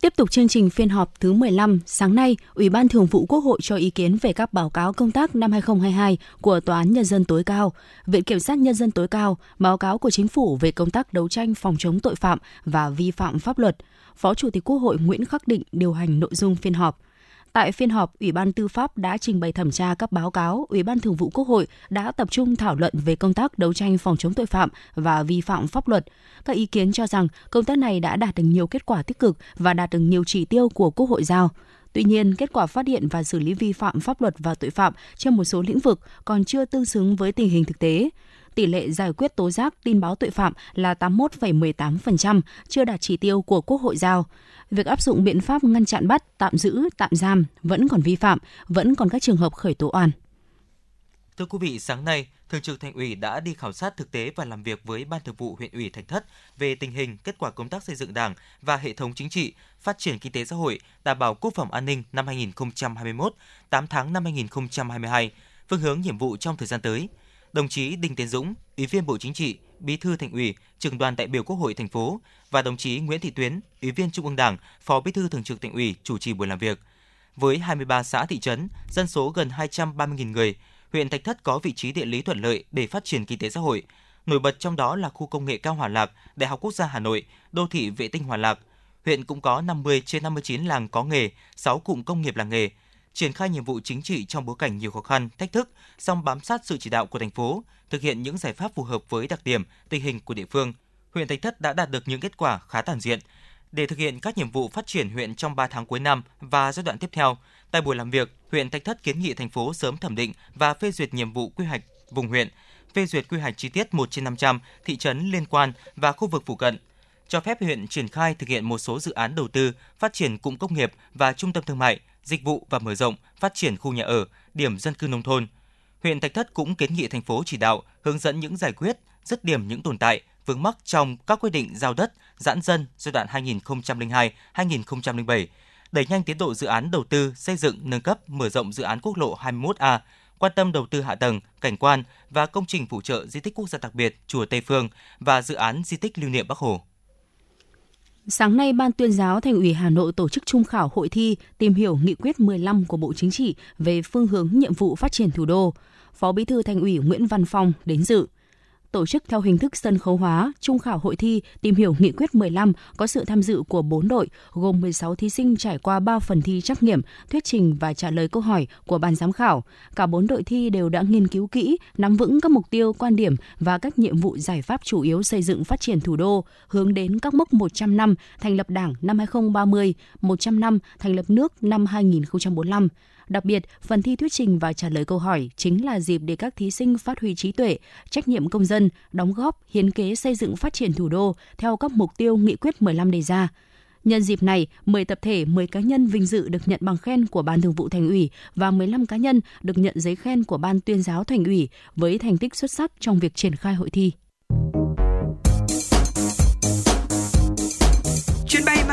Tiếp tục chương trình phiên họp thứ 15, sáng nay, Ủy ban Thường vụ Quốc hội cho ý kiến về các báo cáo công tác năm 2022 của Tòa án Nhân dân tối cao, Viện Kiểm sát Nhân dân tối cao, báo cáo của Chính phủ về công tác đấu tranh phòng chống tội phạm và vi phạm pháp luật. Phó Chủ tịch Quốc hội Nguyễn Khắc Định điều hành nội dung phiên họp. Tại phiên họp, Ủy ban Tư pháp đã trình bày thẩm tra các báo cáo, Ủy ban Thường vụ Quốc hội đã tập trung thảo luận về công tác đấu tranh phòng chống tội phạm và vi phạm pháp luật. Các ý kiến cho rằng công tác này đã đạt được nhiều kết quả tích cực và đạt được nhiều chỉ tiêu của Quốc hội giao. Tuy nhiên, kết quả phát hiện và xử lý vi phạm pháp luật và tội phạm trên một số lĩnh vực còn chưa tương xứng với tình hình thực tế tỷ lệ giải quyết tố giác tin báo tội phạm là 81,18%, chưa đạt chỉ tiêu của Quốc hội giao. Việc áp dụng biện pháp ngăn chặn bắt, tạm giữ, tạm giam vẫn còn vi phạm, vẫn còn các trường hợp khởi tố oan. Thưa quý vị, sáng nay, Thường trực Thành ủy đã đi khảo sát thực tế và làm việc với Ban Thường vụ huyện ủy Thạch Thất về tình hình, kết quả công tác xây dựng Đảng và hệ thống chính trị, phát triển kinh tế xã hội, đảm bảo quốc phòng an ninh năm 2021, 8 tháng năm 2022, phương hướng nhiệm vụ trong thời gian tới. Đồng chí Đinh Tiến Dũng, Ủy viên Bộ Chính trị, Bí thư Thành ủy, Trưởng đoàn đại biểu Quốc hội thành phố và đồng chí Nguyễn Thị Tuyến, Ủy viên Trung ương Đảng, Phó Bí thư Thường trực Thành ủy chủ trì buổi làm việc. Với 23 xã thị trấn, dân số gần 230.000 người, huyện Thạch Thất có vị trí địa lý thuận lợi để phát triển kinh tế xã hội. Nổi bật trong đó là khu công nghệ cao Hòa Lạc, Đại học Quốc gia Hà Nội, đô thị vệ tinh Hòa Lạc. Huyện cũng có 50 trên 59 làng có nghề, 6 cụm công nghiệp làng nghề, triển khai nhiệm vụ chính trị trong bối cảnh nhiều khó khăn, thách thức, song bám sát sự chỉ đạo của thành phố, thực hiện những giải pháp phù hợp với đặc điểm, tình hình của địa phương. Huyện Thạch Thất đã đạt được những kết quả khá toàn diện. Để thực hiện các nhiệm vụ phát triển huyện trong 3 tháng cuối năm và giai đoạn tiếp theo, tại buổi làm việc, huyện Thạch Thất kiến nghị thành phố sớm thẩm định và phê duyệt nhiệm vụ quy hoạch vùng huyện, phê duyệt quy hoạch chi tiết 1 trên 500 thị trấn liên quan và khu vực phụ cận, cho phép huyện triển khai thực hiện một số dự án đầu tư, phát triển cụm công nghiệp và trung tâm thương mại, dịch vụ và mở rộng, phát triển khu nhà ở, điểm dân cư nông thôn. Huyện Thạch Thất cũng kiến nghị thành phố chỉ đạo hướng dẫn những giải quyết, dứt điểm những tồn tại, vướng mắc trong các quy định giao đất, giãn dân giai đoạn 2002-2007, đẩy nhanh tiến độ dự án đầu tư, xây dựng, nâng cấp, mở rộng dự án quốc lộ 21A, quan tâm đầu tư hạ tầng, cảnh quan và công trình phụ trợ di tích quốc gia đặc biệt chùa Tây Phương và dự án di tích lưu niệm Bắc Hồ. Sáng nay, Ban tuyên giáo Thành ủy Hà Nội tổ chức trung khảo hội thi tìm hiểu nghị quyết 15 của Bộ Chính trị về phương hướng nhiệm vụ phát triển thủ đô. Phó Bí thư Thành ủy Nguyễn Văn Phong đến dự tổ chức theo hình thức sân khấu hóa, trung khảo hội thi tìm hiểu nghị quyết 15 có sự tham dự của 4 đội, gồm 16 thí sinh trải qua 3 phần thi trắc nghiệm, thuyết trình và trả lời câu hỏi của ban giám khảo. Cả 4 đội thi đều đã nghiên cứu kỹ, nắm vững các mục tiêu, quan điểm và các nhiệm vụ giải pháp chủ yếu xây dựng phát triển thủ đô, hướng đến các mốc 100 năm thành lập Đảng năm 2030, 100 năm thành lập nước năm 2045. Đặc biệt, phần thi thuyết trình và trả lời câu hỏi chính là dịp để các thí sinh phát huy trí tuệ, trách nhiệm công dân, đóng góp, hiến kế xây dựng phát triển thủ đô theo các mục tiêu nghị quyết 15 đề ra. Nhân dịp này, 10 tập thể, 10 cá nhân vinh dự được nhận bằng khen của Ban Thường vụ Thành ủy và 15 cá nhân được nhận giấy khen của Ban Tuyên giáo Thành ủy với thành tích xuất sắc trong việc triển khai hội thi.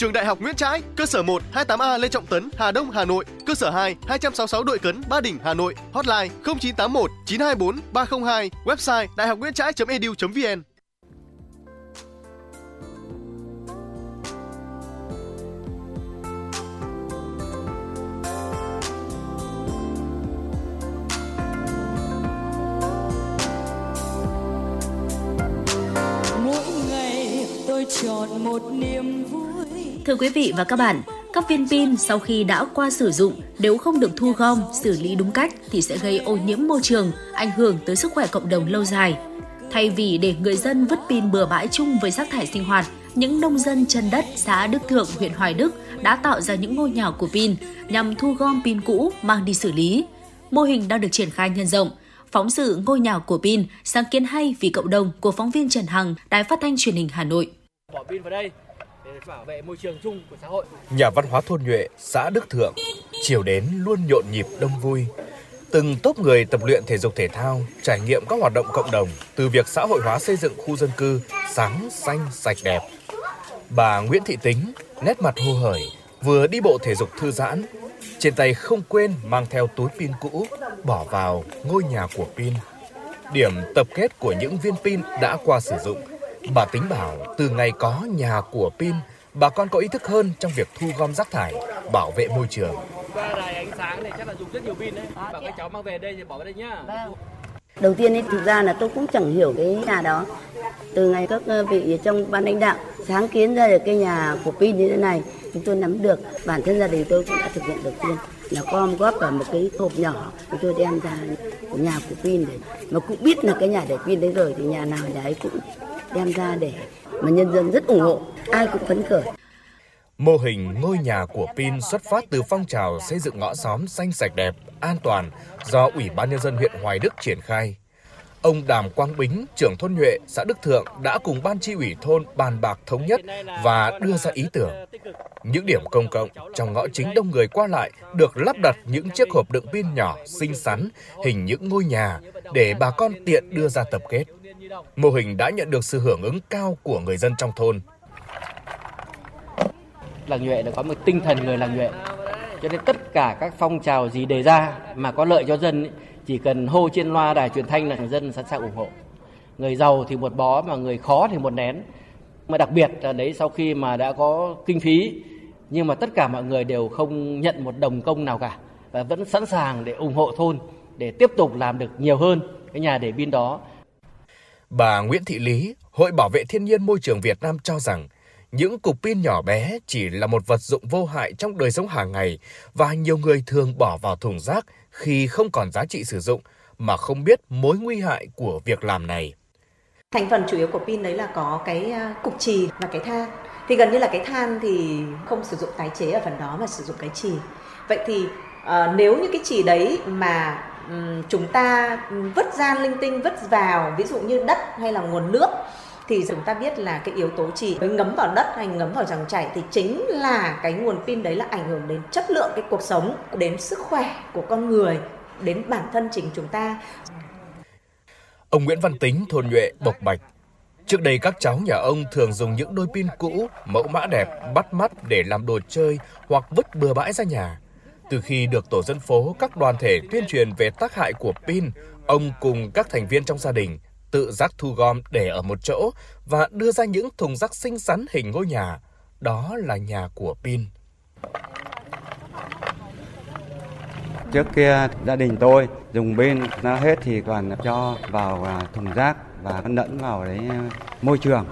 Trường Đại học Nguyễn Trãi, cơ sở 1 28A Lê Trọng Tấn, Hà Đông, Hà Nội, cơ sở 2 266 Đội Cấn, Ba Đình, Hà Nội, hotline 0981 924 302, website đạihocnguyentrai.edu.vn. mỗi chọn một niềm vui. Thưa quý vị và các bạn, các viên pin sau khi đã qua sử dụng nếu không được thu gom, xử lý đúng cách thì sẽ gây ô nhiễm môi trường, ảnh hưởng tới sức khỏe cộng đồng lâu dài. Thay vì để người dân vứt pin bừa bãi chung với rác thải sinh hoạt, những nông dân chân đất xã Đức Thượng, huyện Hoài Đức đã tạo ra những ngôi nhà của pin nhằm thu gom pin cũ mang đi xử lý. Mô hình đang được triển khai nhân rộng. Phóng sự ngôi nhà của pin, sáng kiến hay vì cộng đồng của phóng viên Trần Hằng, Đài Phát thanh Truyền hình Hà Nội. bỏ pin vào đây để bảo vệ môi trường chung của xã hội. Nhà văn hóa thôn Nhuệ, xã Đức Thượng, chiều đến luôn nhộn nhịp đông vui. Từng tốp người tập luyện thể dục thể thao, trải nghiệm các hoạt động cộng đồng từ việc xã hội hóa xây dựng khu dân cư sáng, xanh, sạch đẹp. Bà Nguyễn Thị Tính, nét mặt hô hởi, vừa đi bộ thể dục thư giãn, trên tay không quên mang theo túi pin cũ bỏ vào ngôi nhà của pin. Điểm tập kết của những viên pin đã qua sử dụng. Bà tính bảo từ ngày có nhà của pin, bà con có ý thức hơn trong việc thu gom rác thải, bảo vệ môi trường. Qua đài ánh sáng này chắc là dùng rất nhiều pin đấy. Bảo các cháu mang về đây thì bỏ vào đây nhá. Đầu tiên ấy, thực ra là tôi cũng chẳng hiểu cái nhà đó. Từ ngày các ờ, vị trong ban lãnh đạo sáng kiến ra được cái nhà của pin như thế này, chúng tôi nắm được. Bản thân gia đình tôi cũng đã thực hiện đầu tiên là gom góp vào một cái hộp nhỏ, chúng tôi đem ra nhà của pin để mà cũng biết là cái nhà để pin đấy rồi thì nhà nào nhà ấy cũng đem ra để mà nhân dân rất ủng hộ, ai cũng phấn khởi. Mô hình ngôi nhà của pin xuất phát từ phong trào xây dựng ngõ xóm xanh sạch đẹp, an toàn do Ủy ban Nhân dân huyện Hoài Đức triển khai. Ông Đàm Quang Bính, trưởng thôn Nhuệ, xã Đức Thượng đã cùng ban chi ủy thôn bàn bạc thống nhất và đưa ra ý tưởng. Những điểm công cộng trong ngõ chính đông người qua lại được lắp đặt những chiếc hộp đựng pin nhỏ xinh xắn, hình những ngôi nhà để bà con tiện đưa ra tập kết. Mô hình đã nhận được sự hưởng ứng cao của người dân trong thôn. Làng Nhuệ đã có một tinh thần người làng Nhuệ. Cho nên tất cả các phong trào gì đề ra mà có lợi cho dân ấy, chỉ cần hô trên loa đài truyền thanh là dân sẵn sàng ủng hộ. Người giàu thì một bó mà người khó thì một nén. Mà đặc biệt là đấy sau khi mà đã có kinh phí nhưng mà tất cả mọi người đều không nhận một đồng công nào cả và vẫn sẵn sàng để ủng hộ thôn để tiếp tục làm được nhiều hơn cái nhà để pin đó Bà Nguyễn Thị Lý, Hội Bảo vệ Thiên nhiên Môi trường Việt Nam cho rằng những cục pin nhỏ bé chỉ là một vật dụng vô hại trong đời sống hàng ngày và nhiều người thường bỏ vào thùng rác khi không còn giá trị sử dụng mà không biết mối nguy hại của việc làm này. Thành phần chủ yếu của pin đấy là có cái à, cục trì và cái than. Thì gần như là cái than thì không sử dụng tái chế ở phần đó mà sử dụng cái trì. Vậy thì à, nếu như cái trì đấy mà chúng ta vứt ra linh tinh vứt vào ví dụ như đất hay là nguồn nước thì chúng ta biết là cái yếu tố chỉ mới ngấm vào đất hay ngấm vào dòng chảy thì chính là cái nguồn pin đấy là ảnh hưởng đến chất lượng cái cuộc sống, đến sức khỏe của con người, đến bản thân chính chúng ta. Ông Nguyễn Văn Tính, thôn Nhuệ, Bộc Bạch. Trước đây các cháu nhà ông thường dùng những đôi pin cũ, mẫu mã đẹp, bắt mắt để làm đồ chơi hoặc vứt bừa bãi ra nhà. Từ khi được tổ dân phố, các đoàn thể tuyên truyền về tác hại của pin, ông cùng các thành viên trong gia đình tự rác thu gom để ở một chỗ và đưa ra những thùng rác xinh xắn hình ngôi nhà. Đó là nhà của pin. Trước kia gia đình tôi dùng pin nó hết thì toàn cho vào à, thùng rác và lẫn vào đấy à, môi trường.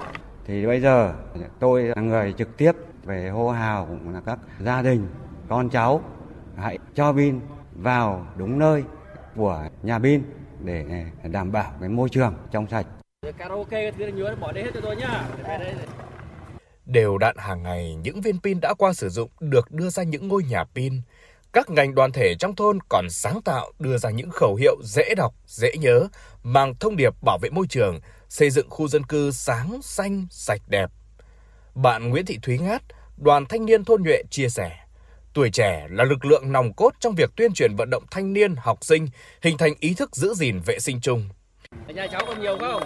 Thì bây giờ tôi là người trực tiếp về hô hào cũng là các gia đình, con cháu hãy cho pin vào đúng nơi của nhà pin để đảm bảo cái môi trường trong sạch. Karaoke cái thứ này nhớ bỏ đây hết cho tôi nhá. Đều đặn hàng ngày, những viên pin đã qua sử dụng được đưa ra những ngôi nhà pin. Các ngành đoàn thể trong thôn còn sáng tạo đưa ra những khẩu hiệu dễ đọc, dễ nhớ, mang thông điệp bảo vệ môi trường, xây dựng khu dân cư sáng, xanh, sạch đẹp. Bạn Nguyễn Thị Thúy Ngát, đoàn thanh niên thôn nhuệ chia sẻ, tuổi trẻ là lực lượng nòng cốt trong việc tuyên truyền vận động thanh niên, học sinh hình thành ý thức giữ gìn vệ sinh chung. Ở nhà cháu còn nhiều không?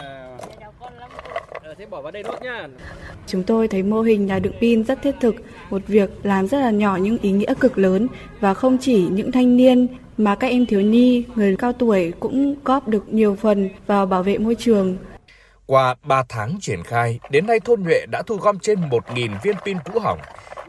Ờ, thế bỏ vào đây nốt nhá. Chúng tôi thấy mô hình nhà đựng pin rất thiết thực, một việc làm rất là nhỏ nhưng ý nghĩa cực lớn và không chỉ những thanh niên mà các em thiếu nhi, người cao tuổi cũng góp được nhiều phần vào bảo vệ môi trường. Qua 3 tháng triển khai, đến nay thôn Nhuệ đã thu gom trên 1.000 viên pin cũ hỏng.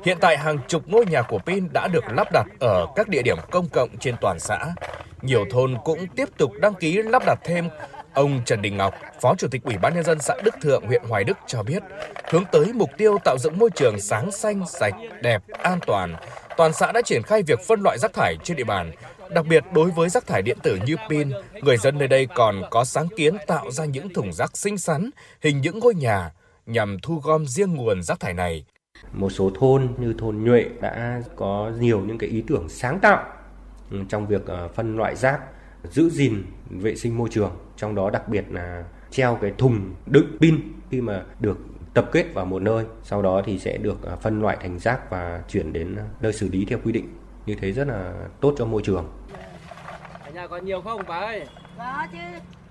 Hiện tại hàng chục ngôi nhà của pin đã được lắp đặt ở các địa điểm công cộng trên toàn xã. Nhiều thôn cũng tiếp tục đăng ký lắp đặt thêm Ông Trần Đình Ngọc, Phó Chủ tịch Ủy ban nhân dân xã Đức Thượng, huyện Hoài Đức cho biết, hướng tới mục tiêu tạo dựng môi trường sáng xanh, sạch, đẹp, an toàn, toàn xã đã triển khai việc phân loại rác thải trên địa bàn. Đặc biệt đối với rác thải điện tử như pin, người dân nơi đây còn có sáng kiến tạo ra những thùng rác xinh xắn, hình những ngôi nhà nhằm thu gom riêng nguồn rác thải này. Một số thôn như thôn Nhuệ đã có nhiều những cái ý tưởng sáng tạo ừ, trong việc ờ, phân loại rác, giữ gìn vệ sinh môi trường trong đó đặc biệt là treo cái thùng đựng pin khi mà được tập kết vào một nơi sau đó thì sẽ được à, phân loại thành rác và chuyển đến nơi xử lý theo quy định. Như thế rất là tốt cho môi trường. Ở nhà còn nhiều không bà ơi? Có chứ.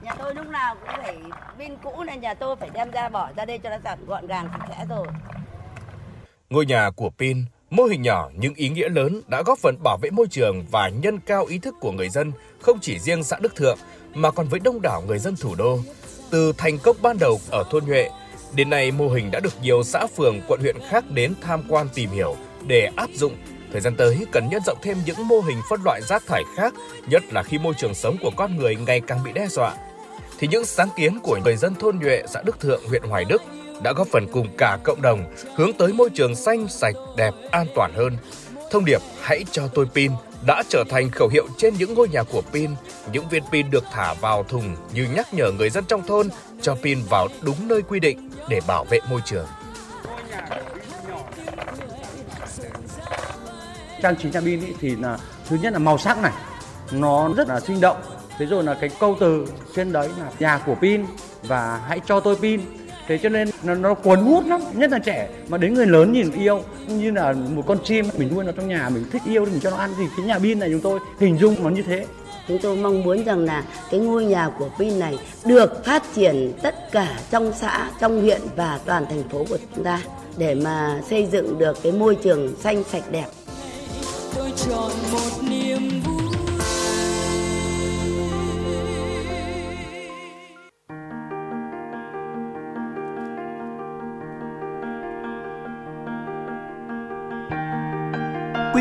Nhà tôi lúc nào cũng phải pin cũ nên nhà tôi phải đem ra bỏ ra đây cho nó gọn gàng sạch sẽ rồi Ngôi nhà của pin, mô hình nhỏ nhưng ý nghĩa lớn đã góp phần bảo vệ môi trường và nhân cao ý thức của người dân không chỉ riêng xã Đức Thượng mà còn với đông đảo người dân thủ đô. Từ thành công ban đầu ở thôn Nhuệ, đến nay mô hình đã được nhiều xã phường, quận huyện khác đến tham quan tìm hiểu để áp dụng. Thời gian tới cần nhân rộng thêm những mô hình phân loại rác thải khác, nhất là khi môi trường sống của con người ngày càng bị đe dọa. Thì những sáng kiến của người dân thôn Nhuệ, xã Đức Thượng, huyện Hoài Đức đã góp phần cùng cả cộng đồng hướng tới môi trường xanh, sạch, đẹp, an toàn hơn. Thông điệp hãy cho tôi pin đã trở thành khẩu hiệu trên những ngôi nhà của pin. Những viên pin được thả vào thùng như nhắc nhở người dân trong thôn cho pin vào đúng nơi quy định để bảo vệ môi trường. trang trí nhà pin thì là thứ nhất là màu sắc này nó rất là sinh động thế rồi là cái câu từ trên đấy là nhà của pin và hãy cho tôi pin thế cho nên nó, nó cuốn hút lắm. Nhất là trẻ mà đến người lớn nhìn yêu như là một con chim mình nuôi nó trong nhà mình thích yêu thì mình cho nó ăn. Thì cái nhà pin này chúng tôi hình dung nó như thế. Chúng tôi mong muốn rằng là cái ngôi nhà của pin này được phát triển tất cả trong xã trong huyện và toàn thành phố của chúng ta để mà xây dựng được cái môi trường xanh sạch đẹp. Tôi chọn một niềm vui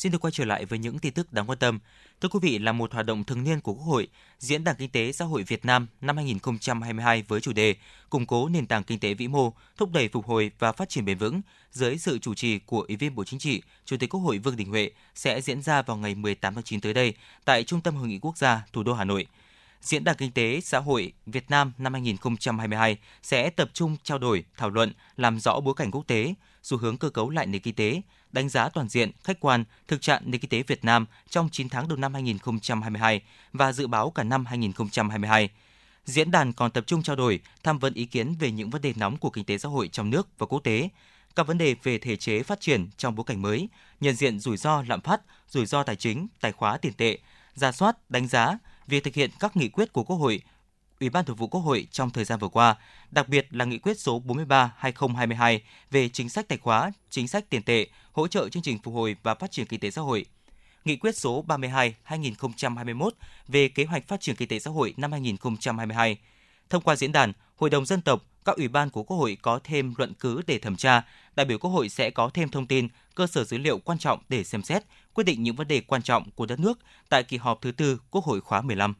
Xin được quay trở lại với những tin tức đáng quan tâm. Thưa quý vị, là một hoạt động thường niên của Quốc hội, Diễn đàn Kinh tế Xã hội Việt Nam năm 2022 với chủ đề Củng cố nền tảng kinh tế vĩ mô, thúc đẩy phục hồi và phát triển bền vững dưới sự chủ trì của Ủy viên Bộ Chính trị, Chủ tịch Quốc hội Vương Đình Huệ sẽ diễn ra vào ngày 18 tháng 9 tới đây tại Trung tâm Hội nghị Quốc gia, thủ đô Hà Nội. Diễn đàn Kinh tế Xã hội Việt Nam năm 2022 sẽ tập trung trao đổi, thảo luận, làm rõ bối cảnh quốc tế, xu hướng cơ cấu lại nền kinh tế, đánh giá toàn diện, khách quan thực trạng nền kinh tế Việt Nam trong 9 tháng đầu năm 2022 và dự báo cả năm 2022. Diễn đàn còn tập trung trao đổi, tham vấn ý kiến về những vấn đề nóng của kinh tế xã hội trong nước và quốc tế, các vấn đề về thể chế phát triển trong bối cảnh mới, nhận diện rủi ro lạm phát, rủi ro tài chính, tài khóa tiền tệ, ra soát, đánh giá việc thực hiện các nghị quyết của Quốc hội, Ủy ban Thường vụ Quốc hội trong thời gian vừa qua, đặc biệt là nghị quyết số 43/2022 về chính sách tài khóa, chính sách tiền tệ, hỗ trợ chương trình phục hồi và phát triển kinh tế xã hội. Nghị quyết số 32/2021 về kế hoạch phát triển kinh tế xã hội năm 2022. Thông qua diễn đàn, Hội đồng dân tộc, các ủy ban của Quốc hội có thêm luận cứ để thẩm tra, đại biểu Quốc hội sẽ có thêm thông tin, cơ sở dữ liệu quan trọng để xem xét, quyết định những vấn đề quan trọng của đất nước tại kỳ họp thứ tư Quốc hội khóa 15.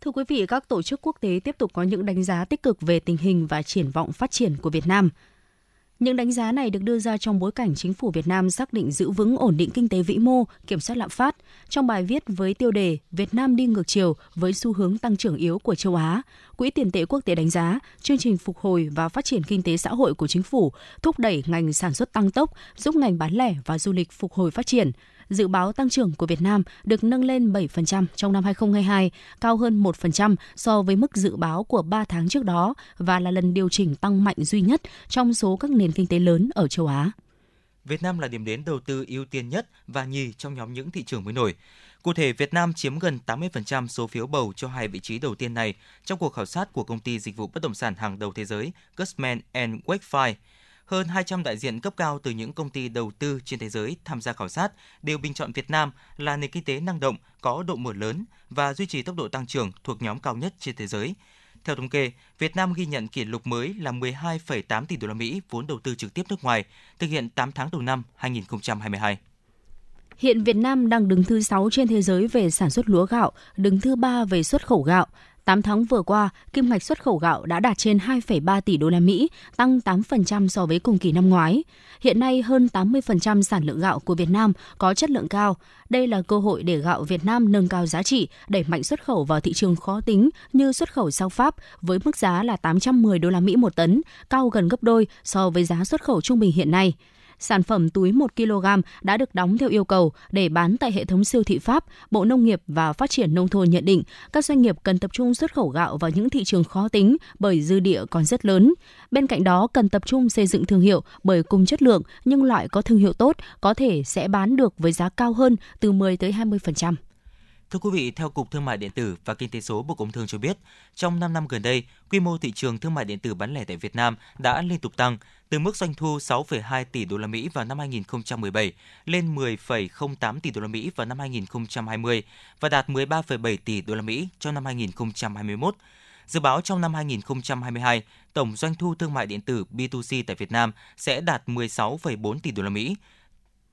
Thưa quý vị, các tổ chức quốc tế tiếp tục có những đánh giá tích cực về tình hình và triển vọng phát triển của Việt Nam. Những đánh giá này được đưa ra trong bối cảnh chính phủ Việt Nam xác định giữ vững ổn định kinh tế vĩ mô, kiểm soát lạm phát. Trong bài viết với tiêu đề Việt Nam đi ngược chiều với xu hướng tăng trưởng yếu của châu Á, Quỹ tiền tệ quốc tế đánh giá chương trình phục hồi và phát triển kinh tế xã hội của chính phủ thúc đẩy ngành sản xuất tăng tốc, giúp ngành bán lẻ và du lịch phục hồi phát triển dự báo tăng trưởng của Việt Nam được nâng lên 7% trong năm 2022, cao hơn 1% so với mức dự báo của 3 tháng trước đó và là lần điều chỉnh tăng mạnh duy nhất trong số các nền kinh tế lớn ở châu Á. Việt Nam là điểm đến đầu tư ưu tiên nhất và nhì trong nhóm những thị trường mới nổi. Cụ thể, Việt Nam chiếm gần 80% số phiếu bầu cho hai vị trí đầu tiên này trong cuộc khảo sát của công ty dịch vụ bất động sản hàng đầu thế giới Cushman Wakefield hơn 200 đại diện cấp cao từ những công ty đầu tư trên thế giới tham gia khảo sát đều bình chọn Việt Nam là nền kinh tế năng động, có độ mở lớn và duy trì tốc độ tăng trưởng thuộc nhóm cao nhất trên thế giới. Theo thống kê, Việt Nam ghi nhận kỷ lục mới là 12,8 tỷ đô la Mỹ vốn đầu tư trực tiếp nước ngoài, thực hiện 8 tháng đầu năm 2022. Hiện Việt Nam đang đứng thứ 6 trên thế giới về sản xuất lúa gạo, đứng thứ 3 về xuất khẩu gạo. 8 tháng vừa qua, kim ngạch xuất khẩu gạo đã đạt trên 2,3 tỷ đô la Mỹ, tăng 8% so với cùng kỳ năm ngoái. Hiện nay hơn 80% sản lượng gạo của Việt Nam có chất lượng cao. Đây là cơ hội để gạo Việt Nam nâng cao giá trị, đẩy mạnh xuất khẩu vào thị trường khó tính như xuất khẩu sang Pháp với mức giá là 810 đô la Mỹ một tấn, cao gần gấp đôi so với giá xuất khẩu trung bình hiện nay sản phẩm túi 1 kg đã được đóng theo yêu cầu để bán tại hệ thống siêu thị Pháp, Bộ Nông nghiệp và Phát triển Nông thôn nhận định các doanh nghiệp cần tập trung xuất khẩu gạo vào những thị trường khó tính bởi dư địa còn rất lớn. Bên cạnh đó, cần tập trung xây dựng thương hiệu bởi cùng chất lượng nhưng loại có thương hiệu tốt có thể sẽ bán được với giá cao hơn từ 10 tới 20%. Thưa quý vị, theo Cục Thương mại điện tử và Kinh tế số Bộ Công Thương cho biết, trong 5 năm gần đây, quy mô thị trường thương mại điện tử bán lẻ tại Việt Nam đã liên tục tăng từ mức doanh thu 6,2 tỷ đô la Mỹ vào năm 2017 lên 10,08 tỷ đô la Mỹ vào năm 2020 và đạt 13,7 tỷ đô la Mỹ trong năm 2021. Dự báo trong năm 2022, tổng doanh thu thương mại điện tử B2C tại Việt Nam sẽ đạt 16,4 tỷ đô la Mỹ,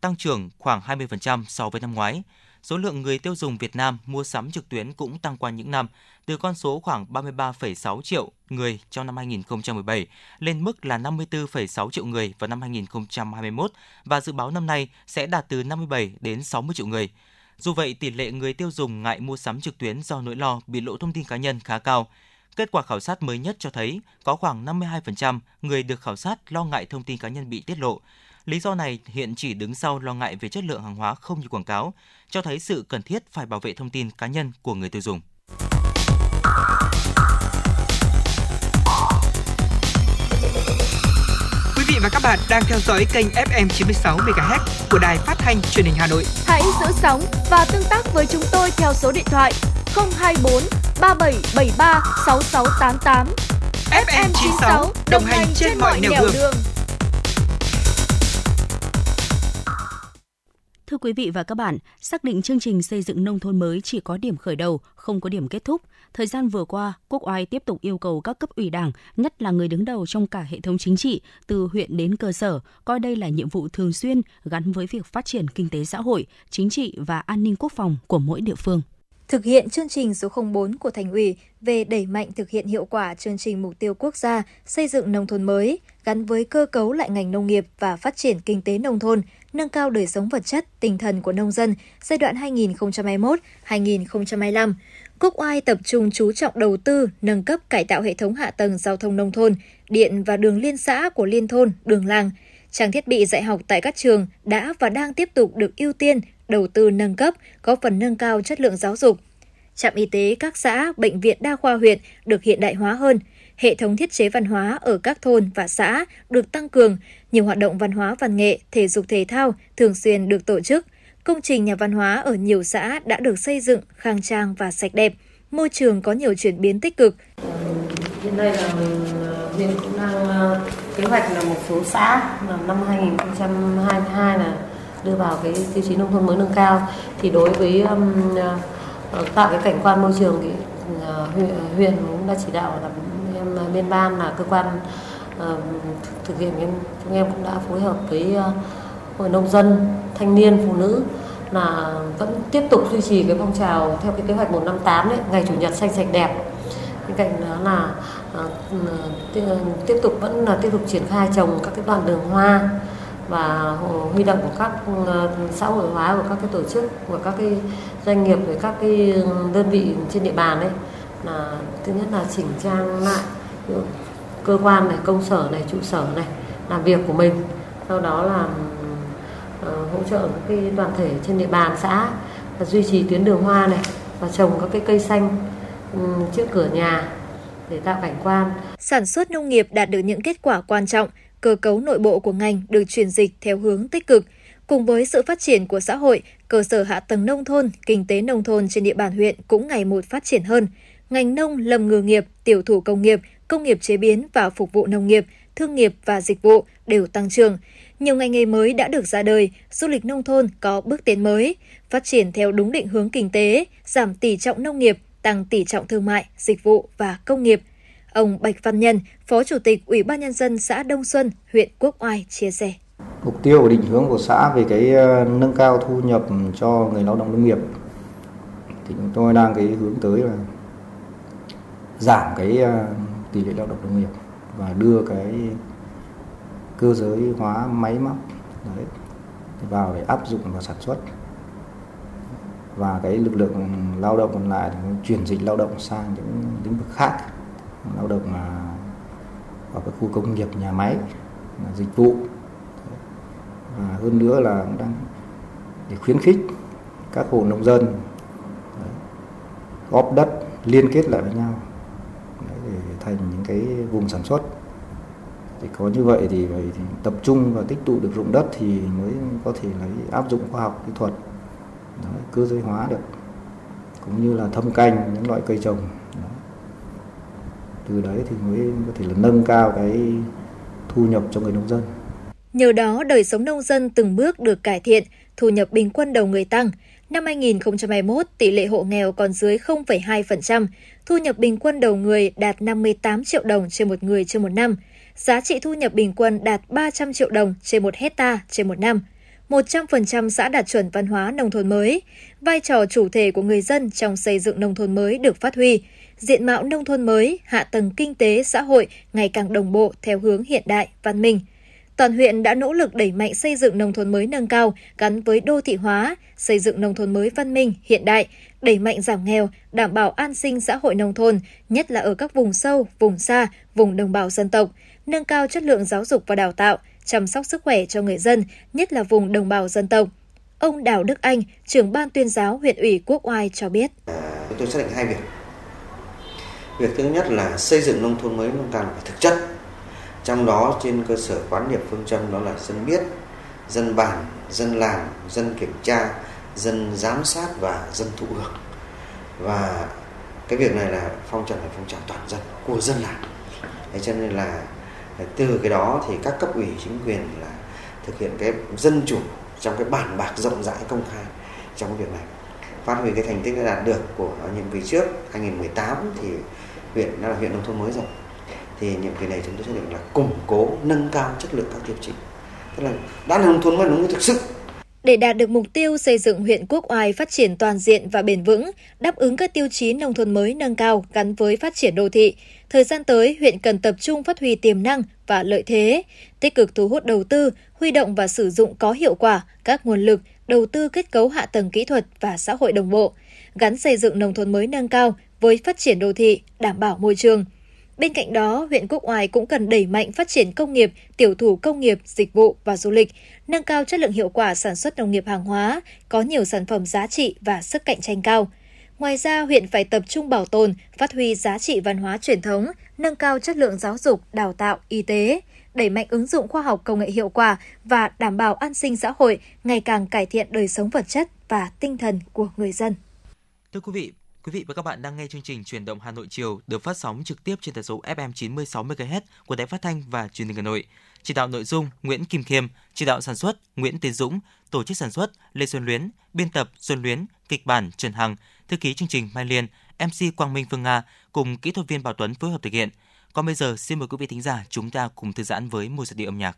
tăng trưởng khoảng 20% so với năm ngoái số lượng người tiêu dùng Việt Nam mua sắm trực tuyến cũng tăng qua những năm, từ con số khoảng 33,6 triệu người trong năm 2017 lên mức là 54,6 triệu người vào năm 2021 và dự báo năm nay sẽ đạt từ 57 đến 60 triệu người. Dù vậy, tỷ lệ người tiêu dùng ngại mua sắm trực tuyến do nỗi lo bị lộ thông tin cá nhân khá cao. Kết quả khảo sát mới nhất cho thấy có khoảng 52% người được khảo sát lo ngại thông tin cá nhân bị tiết lộ, Lý do này hiện chỉ đứng sau lo ngại về chất lượng hàng hóa không như quảng cáo, cho thấy sự cần thiết phải bảo vệ thông tin cá nhân của người tiêu dùng. Quý vị và các bạn đang theo dõi kênh FM 96 MHz của đài phát thanh truyền hình Hà Nội. Hãy giữ sóng và tương tác với chúng tôi theo số điện thoại 024 3773 6688. FM 96 đồng hành trên mọi nẻo đường. đường. Thưa quý vị và các bạn, xác định chương trình xây dựng nông thôn mới chỉ có điểm khởi đầu, không có điểm kết thúc. Thời gian vừa qua, Quốc oai tiếp tục yêu cầu các cấp ủy đảng, nhất là người đứng đầu trong cả hệ thống chính trị, từ huyện đến cơ sở, coi đây là nhiệm vụ thường xuyên gắn với việc phát triển kinh tế xã hội, chính trị và an ninh quốc phòng của mỗi địa phương. Thực hiện chương trình số 04 của Thành ủy về đẩy mạnh thực hiện hiệu quả chương trình mục tiêu quốc gia xây dựng nông thôn mới, gắn với cơ cấu lại ngành nông nghiệp và phát triển kinh tế nông thôn, nâng cao đời sống vật chất, tinh thần của nông dân giai đoạn 2021-2025. Quốc oai tập trung chú trọng đầu tư, nâng cấp cải tạo hệ thống hạ tầng giao thông nông thôn, điện và đường liên xã của liên thôn, đường làng. Trang thiết bị dạy học tại các trường đã và đang tiếp tục được ưu tiên đầu tư nâng cấp, góp phần nâng cao chất lượng giáo dục. Trạm y tế các xã, bệnh viện đa khoa huyện được hiện đại hóa hơn. Hệ thống thiết chế văn hóa ở các thôn và xã được tăng cường, nhiều hoạt động văn hóa văn nghệ, thể dục thể thao thường xuyên được tổ chức. Công trình nhà văn hóa ở nhiều xã đã được xây dựng khang trang và sạch đẹp. môi trường có nhiều chuyển biến tích cực. Hiện nay là huyện cũng đang ờ, kế hoạch là một số xã là năm 2022 là đưa vào cái tiêu chí nông thôn mới nâng cao thì đối với um, tạo cái cảnh quan môi trường thì uh, huyện, huyện cũng đã chỉ đạo là em ờ, bên ban là cơ quan ờ, thực hiện cái chúng em cũng đã phối hợp với ờ, hội nông dân thanh niên phụ nữ là vẫn tiếp tục duy trì cái phong trào theo cái kế hoạch 158 đấy ngày chủ nhật xanh sạch đẹp. Bên cạnh đó là ờ, ừ, tiếp, tục vẫn là tiếp tục triển khai trồng các cái đoạn đường hoa và huy động của các xã hội hóa của các cái tổ chức của các cái doanh nghiệp với các cái ừ, đơn vị trên địa bàn đấy là thứ nhất là chỉnh trang lại cơ quan này công sở này trụ sở này làm việc của mình sau đó là ờ, hỗ trợ các cái đoàn thể trên địa bàn xã và duy trì tuyến đường hoa này và trồng các cái cây xanh ừ, trước cửa nhà để tạo cảnh quan Sản xuất nông nghiệp đạt được những kết quả quan trọng, cơ cấu nội bộ của ngành được chuyển dịch theo hướng tích cực. Cùng với sự phát triển của xã hội, cơ sở hạ tầng nông thôn, kinh tế nông thôn trên địa bàn huyện cũng ngày một phát triển hơn. Ngành nông, lâm ngư nghiệp, tiểu thủ công nghiệp, công nghiệp chế biến và phục vụ nông nghiệp, thương nghiệp và dịch vụ đều tăng trưởng. Nhiều ngành nghề mới đã được ra đời, du lịch nông thôn có bước tiến mới, phát triển theo đúng định hướng kinh tế, giảm tỷ trọng nông nghiệp, tăng tỷ trọng thương mại, dịch vụ và công nghiệp. Ông Bạch Văn Nhân, Phó Chủ tịch Ủy ban Nhân dân xã Đông Xuân, huyện Quốc Oai chia sẻ. Mục tiêu và định hướng của xã về cái ờ, nâng cao thu nhập cho người lao động nông nghiệp thì chúng tôi đang cái hướng tới là giảm cái ờ, tỷ lệ lao động nông nghiệp và đưa cái cơ giới hóa máy móc, đấy, vào để áp dụng vào sản xuất. Và cái lực lượng lao động còn lại thì chuyển dịch lao động sang những lĩnh vực khác, lao động là vào các khu công nghiệp, nhà máy dịch vụ. Và hơn nữa là cũng đang để khuyến khích các hộ nông dân góp đất liên kết lại với nhau thành những cái vùng sản xuất. Thì có như vậy thì phải tập trung và tích tụ được ruộng đất thì mới có thể lấy áp dụng khoa học kỹ thuật. Đó, cơ giới hóa được. Cũng như là thâm canh những loại cây trồng. Đó. từ đấy thì mới có thể là nâng cao cái thu nhập cho người nông dân. Nhờ đó, đời sống nông dân từng bước được cải thiện, thu nhập bình quân đầu người tăng. Năm 2021, tỷ lệ hộ nghèo còn dưới 0,2%, thu nhập bình quân đầu người đạt 58 triệu đồng trên một người trên một năm. Giá trị thu nhập bình quân đạt 300 triệu đồng trên một hecta trên một năm. 100% xã đạt chuẩn văn hóa nông thôn mới. Vai trò chủ thể của người dân trong xây dựng nông thôn mới được phát huy. Diện mạo nông thôn mới, hạ tầng kinh tế, xã hội ngày càng đồng bộ theo hướng hiện đại, văn minh. Toàn huyện đã nỗ lực đẩy mạnh xây dựng nông thôn mới nâng cao gắn với đô thị hóa, xây dựng nông thôn mới văn minh, hiện đại, đẩy mạnh giảm nghèo, đảm bảo an sinh xã hội nông thôn, nhất là ở các vùng sâu, vùng xa, vùng đồng bào dân tộc, nâng cao chất lượng giáo dục và đào tạo, chăm sóc sức khỏe cho người dân, nhất là vùng đồng bào dân tộc. Ông Đào Đức Anh, trưởng ban tuyên giáo huyện ủy Quốc Oai cho biết. Chúng tôi xác định hai việc. Việc thứ nhất là xây dựng nông thôn mới nâng cao phải thực chất. Trong đó trên cơ sở quán niệm phương châm đó là dân biết, dân bàn, dân làm, dân kiểm tra, dân giám sát và dân thụ hưởng. Và cái việc này là phong trào là phong trào toàn dân của dân làm. Thế cho nên là từ cái đó thì các cấp ủy chính quyền là thực hiện cái dân chủ trong cái bản bạc rộng rãi công khai trong cái việc này phát huy cái thành tích đã đạt được của nhiệm kỳ trước 2018 thì huyện đã là huyện nông thôn mới rồi thì nhiệm kỳ này chúng tôi xác định là củng cố nâng cao chất lượng các tiêu chí tức là đã là nông thôn mới nông thực sự Để đạt được mục tiêu xây dựng huyện Quốc Oai phát triển toàn diện và bền vững, đáp ứng các tiêu chí nông thôn mới nâng cao gắn với phát triển đô thị, thời gian tới huyện cần tập trung phát huy tiềm năng và lợi thế, tích cực thu hút đầu tư, huy động và sử dụng có hiệu quả các nguồn lực, đầu tư kết cấu hạ tầng kỹ thuật và xã hội đồng bộ, gắn xây dựng nông thôn mới nâng cao với phát triển đô thị, đảm bảo môi trường. Bên cạnh đó, huyện Quốc Oai cũng cần đẩy mạnh phát triển công nghiệp, tiểu thủ công nghiệp, dịch vụ và du lịch, nâng cao chất lượng hiệu quả sản xuất nông nghiệp hàng hóa, có nhiều sản phẩm giá trị và sức cạnh tranh cao. Ngoài ra, huyện phải tập trung bảo tồn, phát huy giá trị văn hóa truyền thống, nâng cao chất lượng giáo dục, đào tạo, y tế, đẩy mạnh ứng dụng khoa học công nghệ hiệu quả và đảm bảo an sinh xã hội, ngày càng cải thiện đời sống vật chất và tinh thần của người dân. Thưa quý vị, Quý vị và các bạn đang nghe chương trình Truyền động Hà Nội chiều được phát sóng trực tiếp trên tần số FM 96 MHz của Đài Phát thanh và Truyền hình Hà Nội. Chỉ đạo nội dung Nguyễn Kim Khiêm, chỉ đạo sản xuất Nguyễn Tiến Dũng, tổ chức sản xuất Lê Xuân Luyến, biên tập Xuân Luyến, kịch bản Trần Hằng, thư ký chương trình Mai Liên, MC Quang Minh Phương Nga cùng kỹ thuật viên Bảo Tuấn phối hợp thực hiện. Còn bây giờ xin mời quý vị thính giả chúng ta cùng thư giãn với một giai điệu âm nhạc.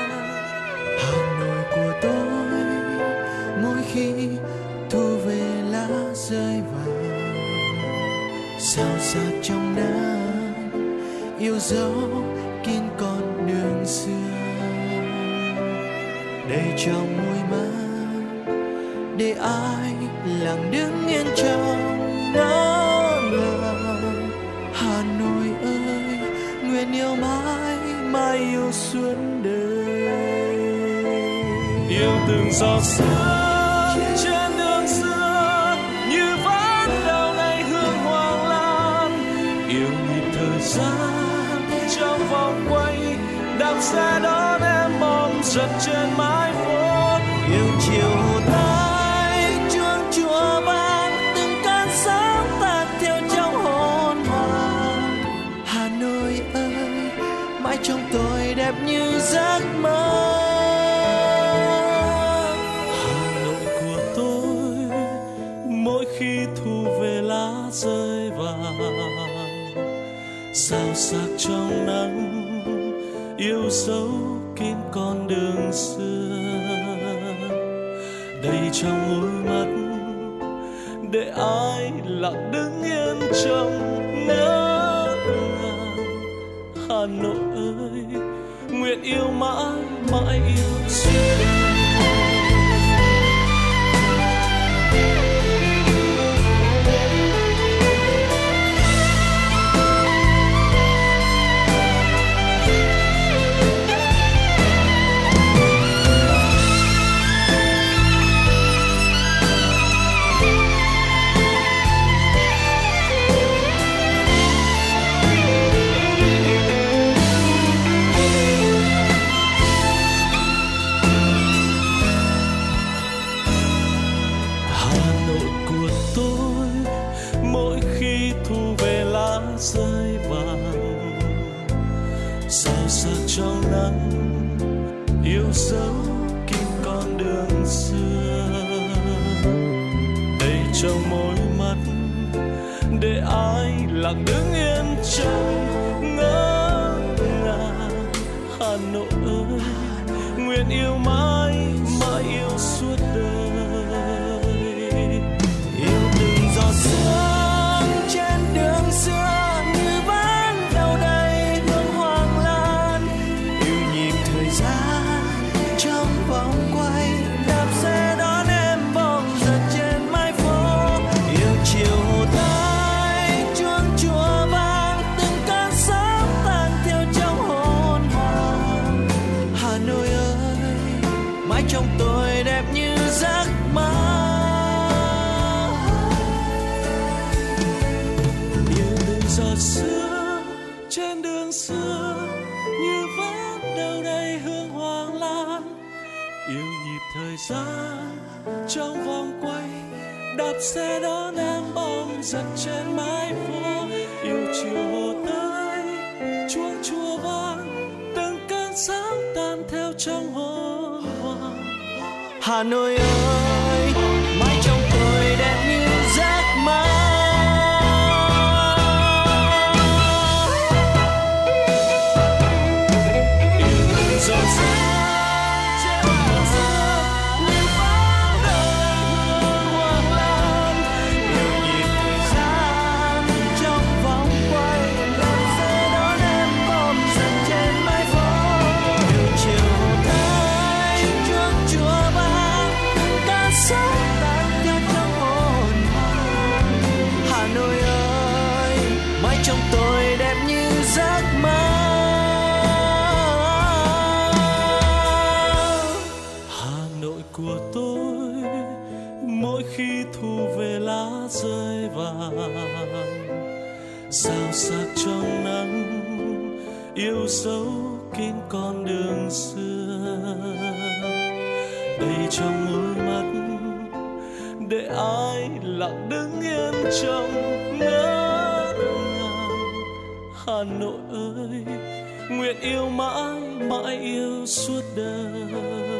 Rơi vàng sao sắc trong nắng yêu dấu kín con đường xưa. Đầy trong môi mắt để ai lặng đứng yên trong nắng lòng Hà Nội ơi nguyện yêu mãi mãi yêu suốt đời. Yêu từng giọt sương đạp xe đón em mong giật trên mái phố yêu chiều tay chuông chùa vang từng cơn sáng tan theo trong hồn hoàng Hà Nội ơi, mãi trong tôi đẹp như giấc mơ. Hà Nội của tôi, mỗi khi thu về lá rơi vàng. Sao sắc trong nắng yêu dấu kín con đường xưa. Đầy trong môi mắt, để ai lặng đứng yên trong ngỡ ngàng Hà Nội ơi, nguyện yêu mãi mãi yêu xưa dấu kín con đường xưa. Đầy trong môi mắt để ai lặng đứng yên trong ngỡ ngàng. Hà Nội ơi, nguyện yêu mãi mãi. Xe đón em bom giật trên mái phố. Yêu chiều hồ tây chuông chùa vang, từng cơn sóng tan theo trong hồn hoàng Hà Nội ơi dấu kín con đường xưa. Đầy trong đôi mắt, để ai lặng đứng yên trong ngỡ ngàng hà nội ơi, nguyện yêu mãi mãi yêu suốt đời.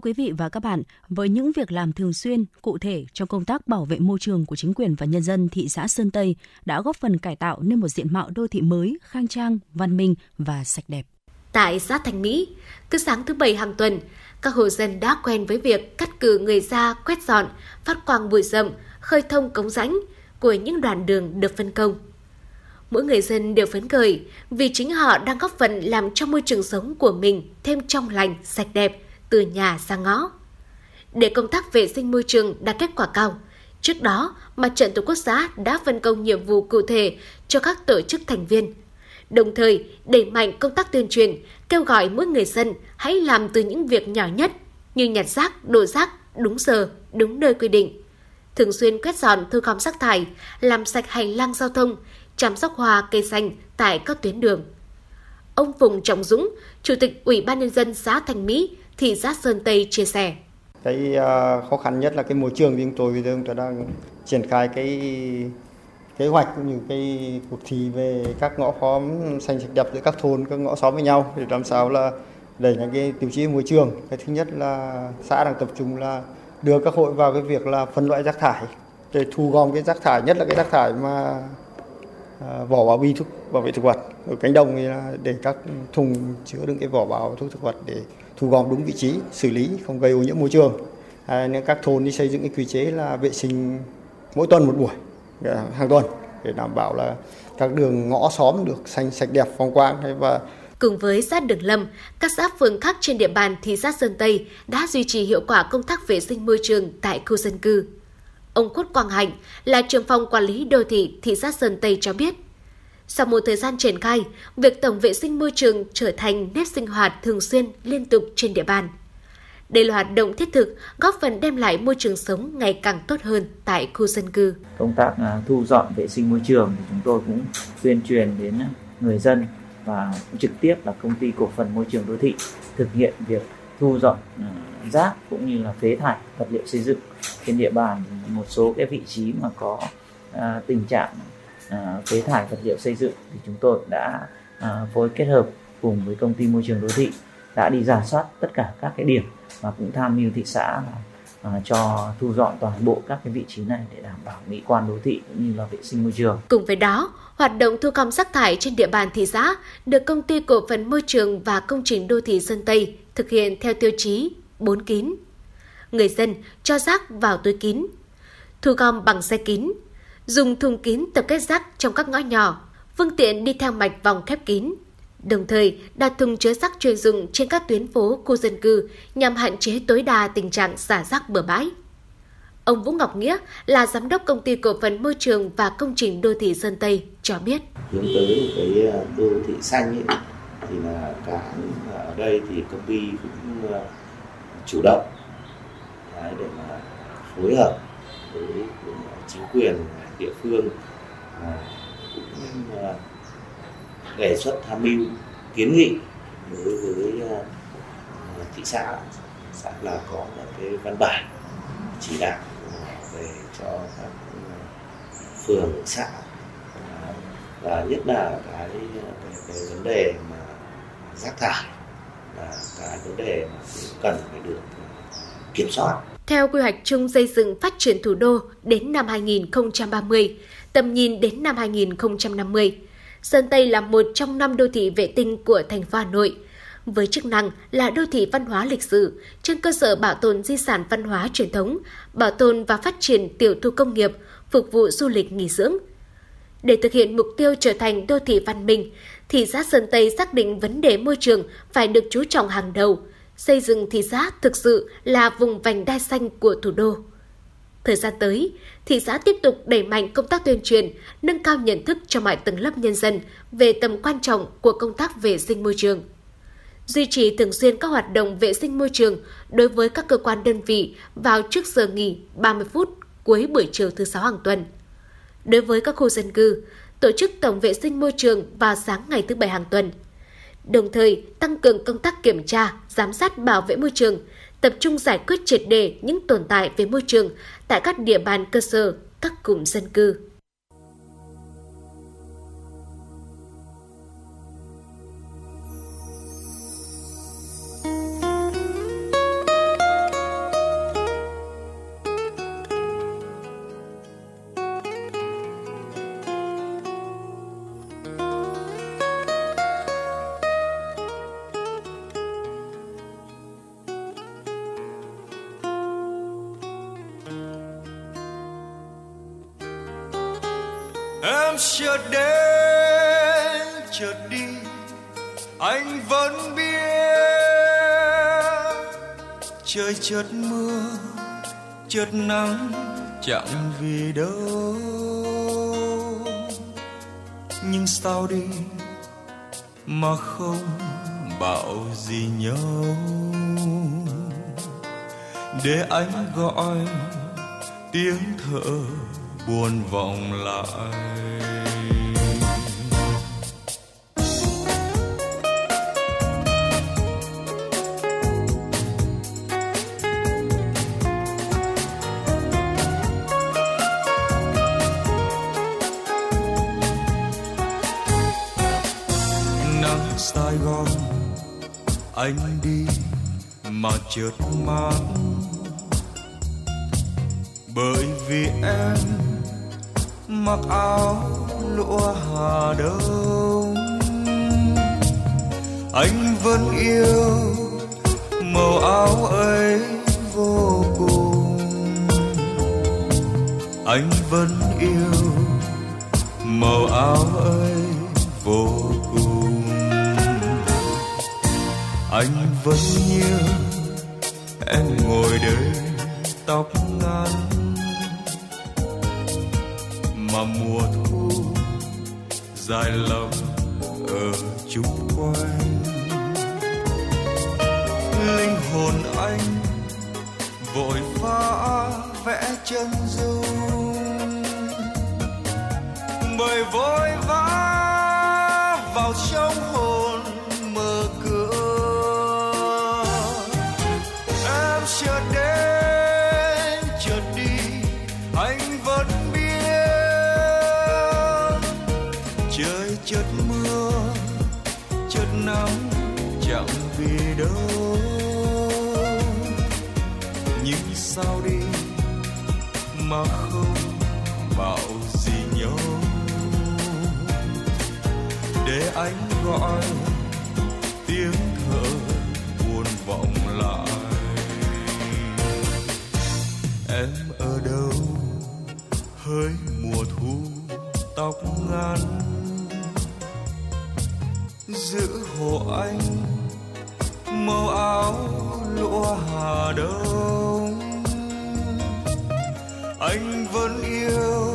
Thưa quý vị và các bạn, với những việc làm thường xuyên, cụ thể trong công tác bảo vệ môi trường của chính quyền và nhân dân thị xã Sơn Tây đã góp phần cải tạo nên một diện mạo đô thị mới, khang trang, văn minh và sạch đẹp. Tại xã Thành Mỹ, cứ sáng thứ bảy hàng tuần, các hộ dân đã quen với việc cắt cử người ra quét dọn, phát quang bụi rậm, khơi thông cống rãnh của những đoạn đường được phân công. Mỗi người dân đều phấn khởi vì chính họ đang góp phần làm cho môi trường sống của mình thêm trong lành, sạch đẹp từ nhà sang ngõ. Để công tác vệ sinh môi trường đạt kết quả cao, trước đó Mặt trận Tổ quốc xã đã phân công nhiệm vụ cụ thể cho các tổ chức thành viên. Đồng thời, đẩy mạnh công tác tuyên truyền, kêu gọi mỗi người dân hãy làm từ những việc nhỏ nhất như nhặt rác, đổ rác đúng giờ, đúng nơi quy định. Thường xuyên quét dọn thu gom rác thải, làm sạch hành lang giao thông, chăm sóc hoa cây xanh tại các tuyến đường. Ông Phùng Trọng Dũng, Chủ tịch Ủy ban Nhân dân xã Thành Mỹ, thị xã Sơn Tây chia sẻ. cái à, khó khăn nhất là cái môi trường thì chúng tôi bây giờ chúng tôi đang triển khai cái kế hoạch cũng như cái cuộc thi về các ngõ xóm xanh sạch đẹp giữa các thôn, các ngõ xóm với nhau để làm sao là đẩy những cái tiêu chí môi trường cái thứ nhất là xã đang tập trung là đưa các hội vào cái việc là phân loại rác thải, để thu gom cái rác thải, nhất là cái rác thải mà à, vỏ bao bì thuốc, bảo vệ thực vật ở cánh đồng thì là để các thùng chứa đựng cái vỏ bao thuốc thực vật để thu gom đúng vị trí xử lý không gây ô nhiễm môi trường. À, nên các thôn đi xây dựng cái quy chế là vệ sinh mỗi tuần một buổi à, hàng tuần để đảm bảo là các đường ngõ xóm được xanh sạch đẹp phong quang. Hay và Cùng với xã Đường Lâm, các xã phường khác trên địa bàn thị xã Sơn Tây đã duy trì hiệu quả công tác vệ sinh môi trường tại khu dân cư. Ông Khuất Quang Hạnh là trưởng phòng quản lý đô thị thị xã Sơn Tây cho biết, sau một thời gian triển khai, việc tổng vệ sinh môi trường trở thành nét sinh hoạt thường xuyên liên tục trên địa bàn. Đây là hoạt động thiết thực góp phần đem lại môi trường sống ngày càng tốt hơn tại khu dân cư. công tác à, thu dọn vệ sinh môi trường thì chúng tôi cũng tuyên truyền đến người dân và trực tiếp là công ty cổ phần môi trường đô thị thực hiện việc thu dọn à, rác cũng như là phế thải vật liệu xây dựng trên địa bàn một số cái vị trí mà có à, tình trạng à, phế thải vật liệu xây dựng thì chúng tôi đã à, phối kết hợp cùng với công ty môi trường đô thị đã đi giả soát tất cả các cái điểm và cũng tham mưu thị xã là à, cho thu dọn toàn bộ các cái vị trí này để đảm bảo mỹ quan đô thị cũng như là vệ sinh môi trường. Cùng với đó, hoạt động thu gom rác thải trên địa bàn thị xã được công ty cổ phần môi trường và công trình đô thị Sơn Tây thực hiện theo tiêu chí 4 kín. Người dân cho rác vào túi kín, thu gom bằng xe kín, dùng thùng kín tập kết rác trong các ngõ nhỏ, phương tiện đi theo mạch vòng khép kín. Đồng thời, đặt thùng chứa rác chuyên dụng trên các tuyến phố, khu dân cư nhằm hạn chế tối đa tình trạng xả rác bừa bãi. Ông Vũ Ngọc Nghĩa là giám đốc công ty cổ phần môi trường và công trình đô thị Sơn Tây cho biết. hướng tới một cái à, đô thị xanh ấy, thì là cả à, ở đây thì công ty cũng à, chủ động đấy, để mà phối hợp với chính quyền địa phương à, cũng à, đề xuất tham mưu kiến nghị đối với à, thị xã. Xã là có một cái văn bản chỉ đạo về cho các phường xã và nhất là cái cái, cái vấn đề mà rác thải là cái vấn đề mà cũng cần phải được kiểm soát. Theo quy hoạch chung xây dựng phát triển thủ đô đến năm 2030, tầm nhìn đến năm 2050, Sơn Tây là một trong năm đô thị vệ tinh của thành phố Hà Nội, với chức năng là đô thị văn hóa lịch sử trên cơ sở bảo tồn di sản văn hóa truyền thống, bảo tồn và phát triển tiểu thủ công nghiệp, phục vụ du lịch nghỉ dưỡng. Để thực hiện mục tiêu trở thành đô thị văn minh, thị xã Sơn Tây xác định vấn đề môi trường phải được chú trọng hàng đầu, xây dựng thị xã thực sự là vùng vành đai xanh của thủ đô. Thời gian tới, thị xã tiếp tục đẩy mạnh công tác tuyên truyền, nâng cao nhận thức cho mọi tầng lớp nhân dân về tầm quan trọng của công tác vệ sinh môi trường. Duy trì thường xuyên các hoạt động vệ sinh môi trường đối với các cơ quan đơn vị vào trước giờ nghỉ 30 phút cuối buổi chiều thứ sáu hàng tuần. Đối với các khu dân cư, tổ chức tổng vệ sinh môi trường vào sáng ngày thứ bảy hàng tuần. Đồng thời, tăng cường công tác kiểm tra, giám sát bảo vệ môi trường, tập trung giải quyết triệt đề những tồn tại về môi trường tại các địa bàn cơ sở, các cụm dân cư. Trời chợt mưa, chợt nắng chẳng vì đâu. Nhưng sao đi mà không bảo gì nhau? Để anh gọi tiếng thở buồn vọng lại. Anh đi mà chợt mang bởi vì em mặc áo lụa hà đông. Anh vẫn yêu màu áo ấy vô cùng. Anh vẫn yêu màu áo ấy. Anh vẫn như em ngồi đây tóc ngắn. Mà mùa thu dài lắm ở chung quanh. Linh hồn anh vội vã vẽ chân dung. Bởi vội giữ hộ anh. Màu áo lụa hà đông. Anh vẫn yêu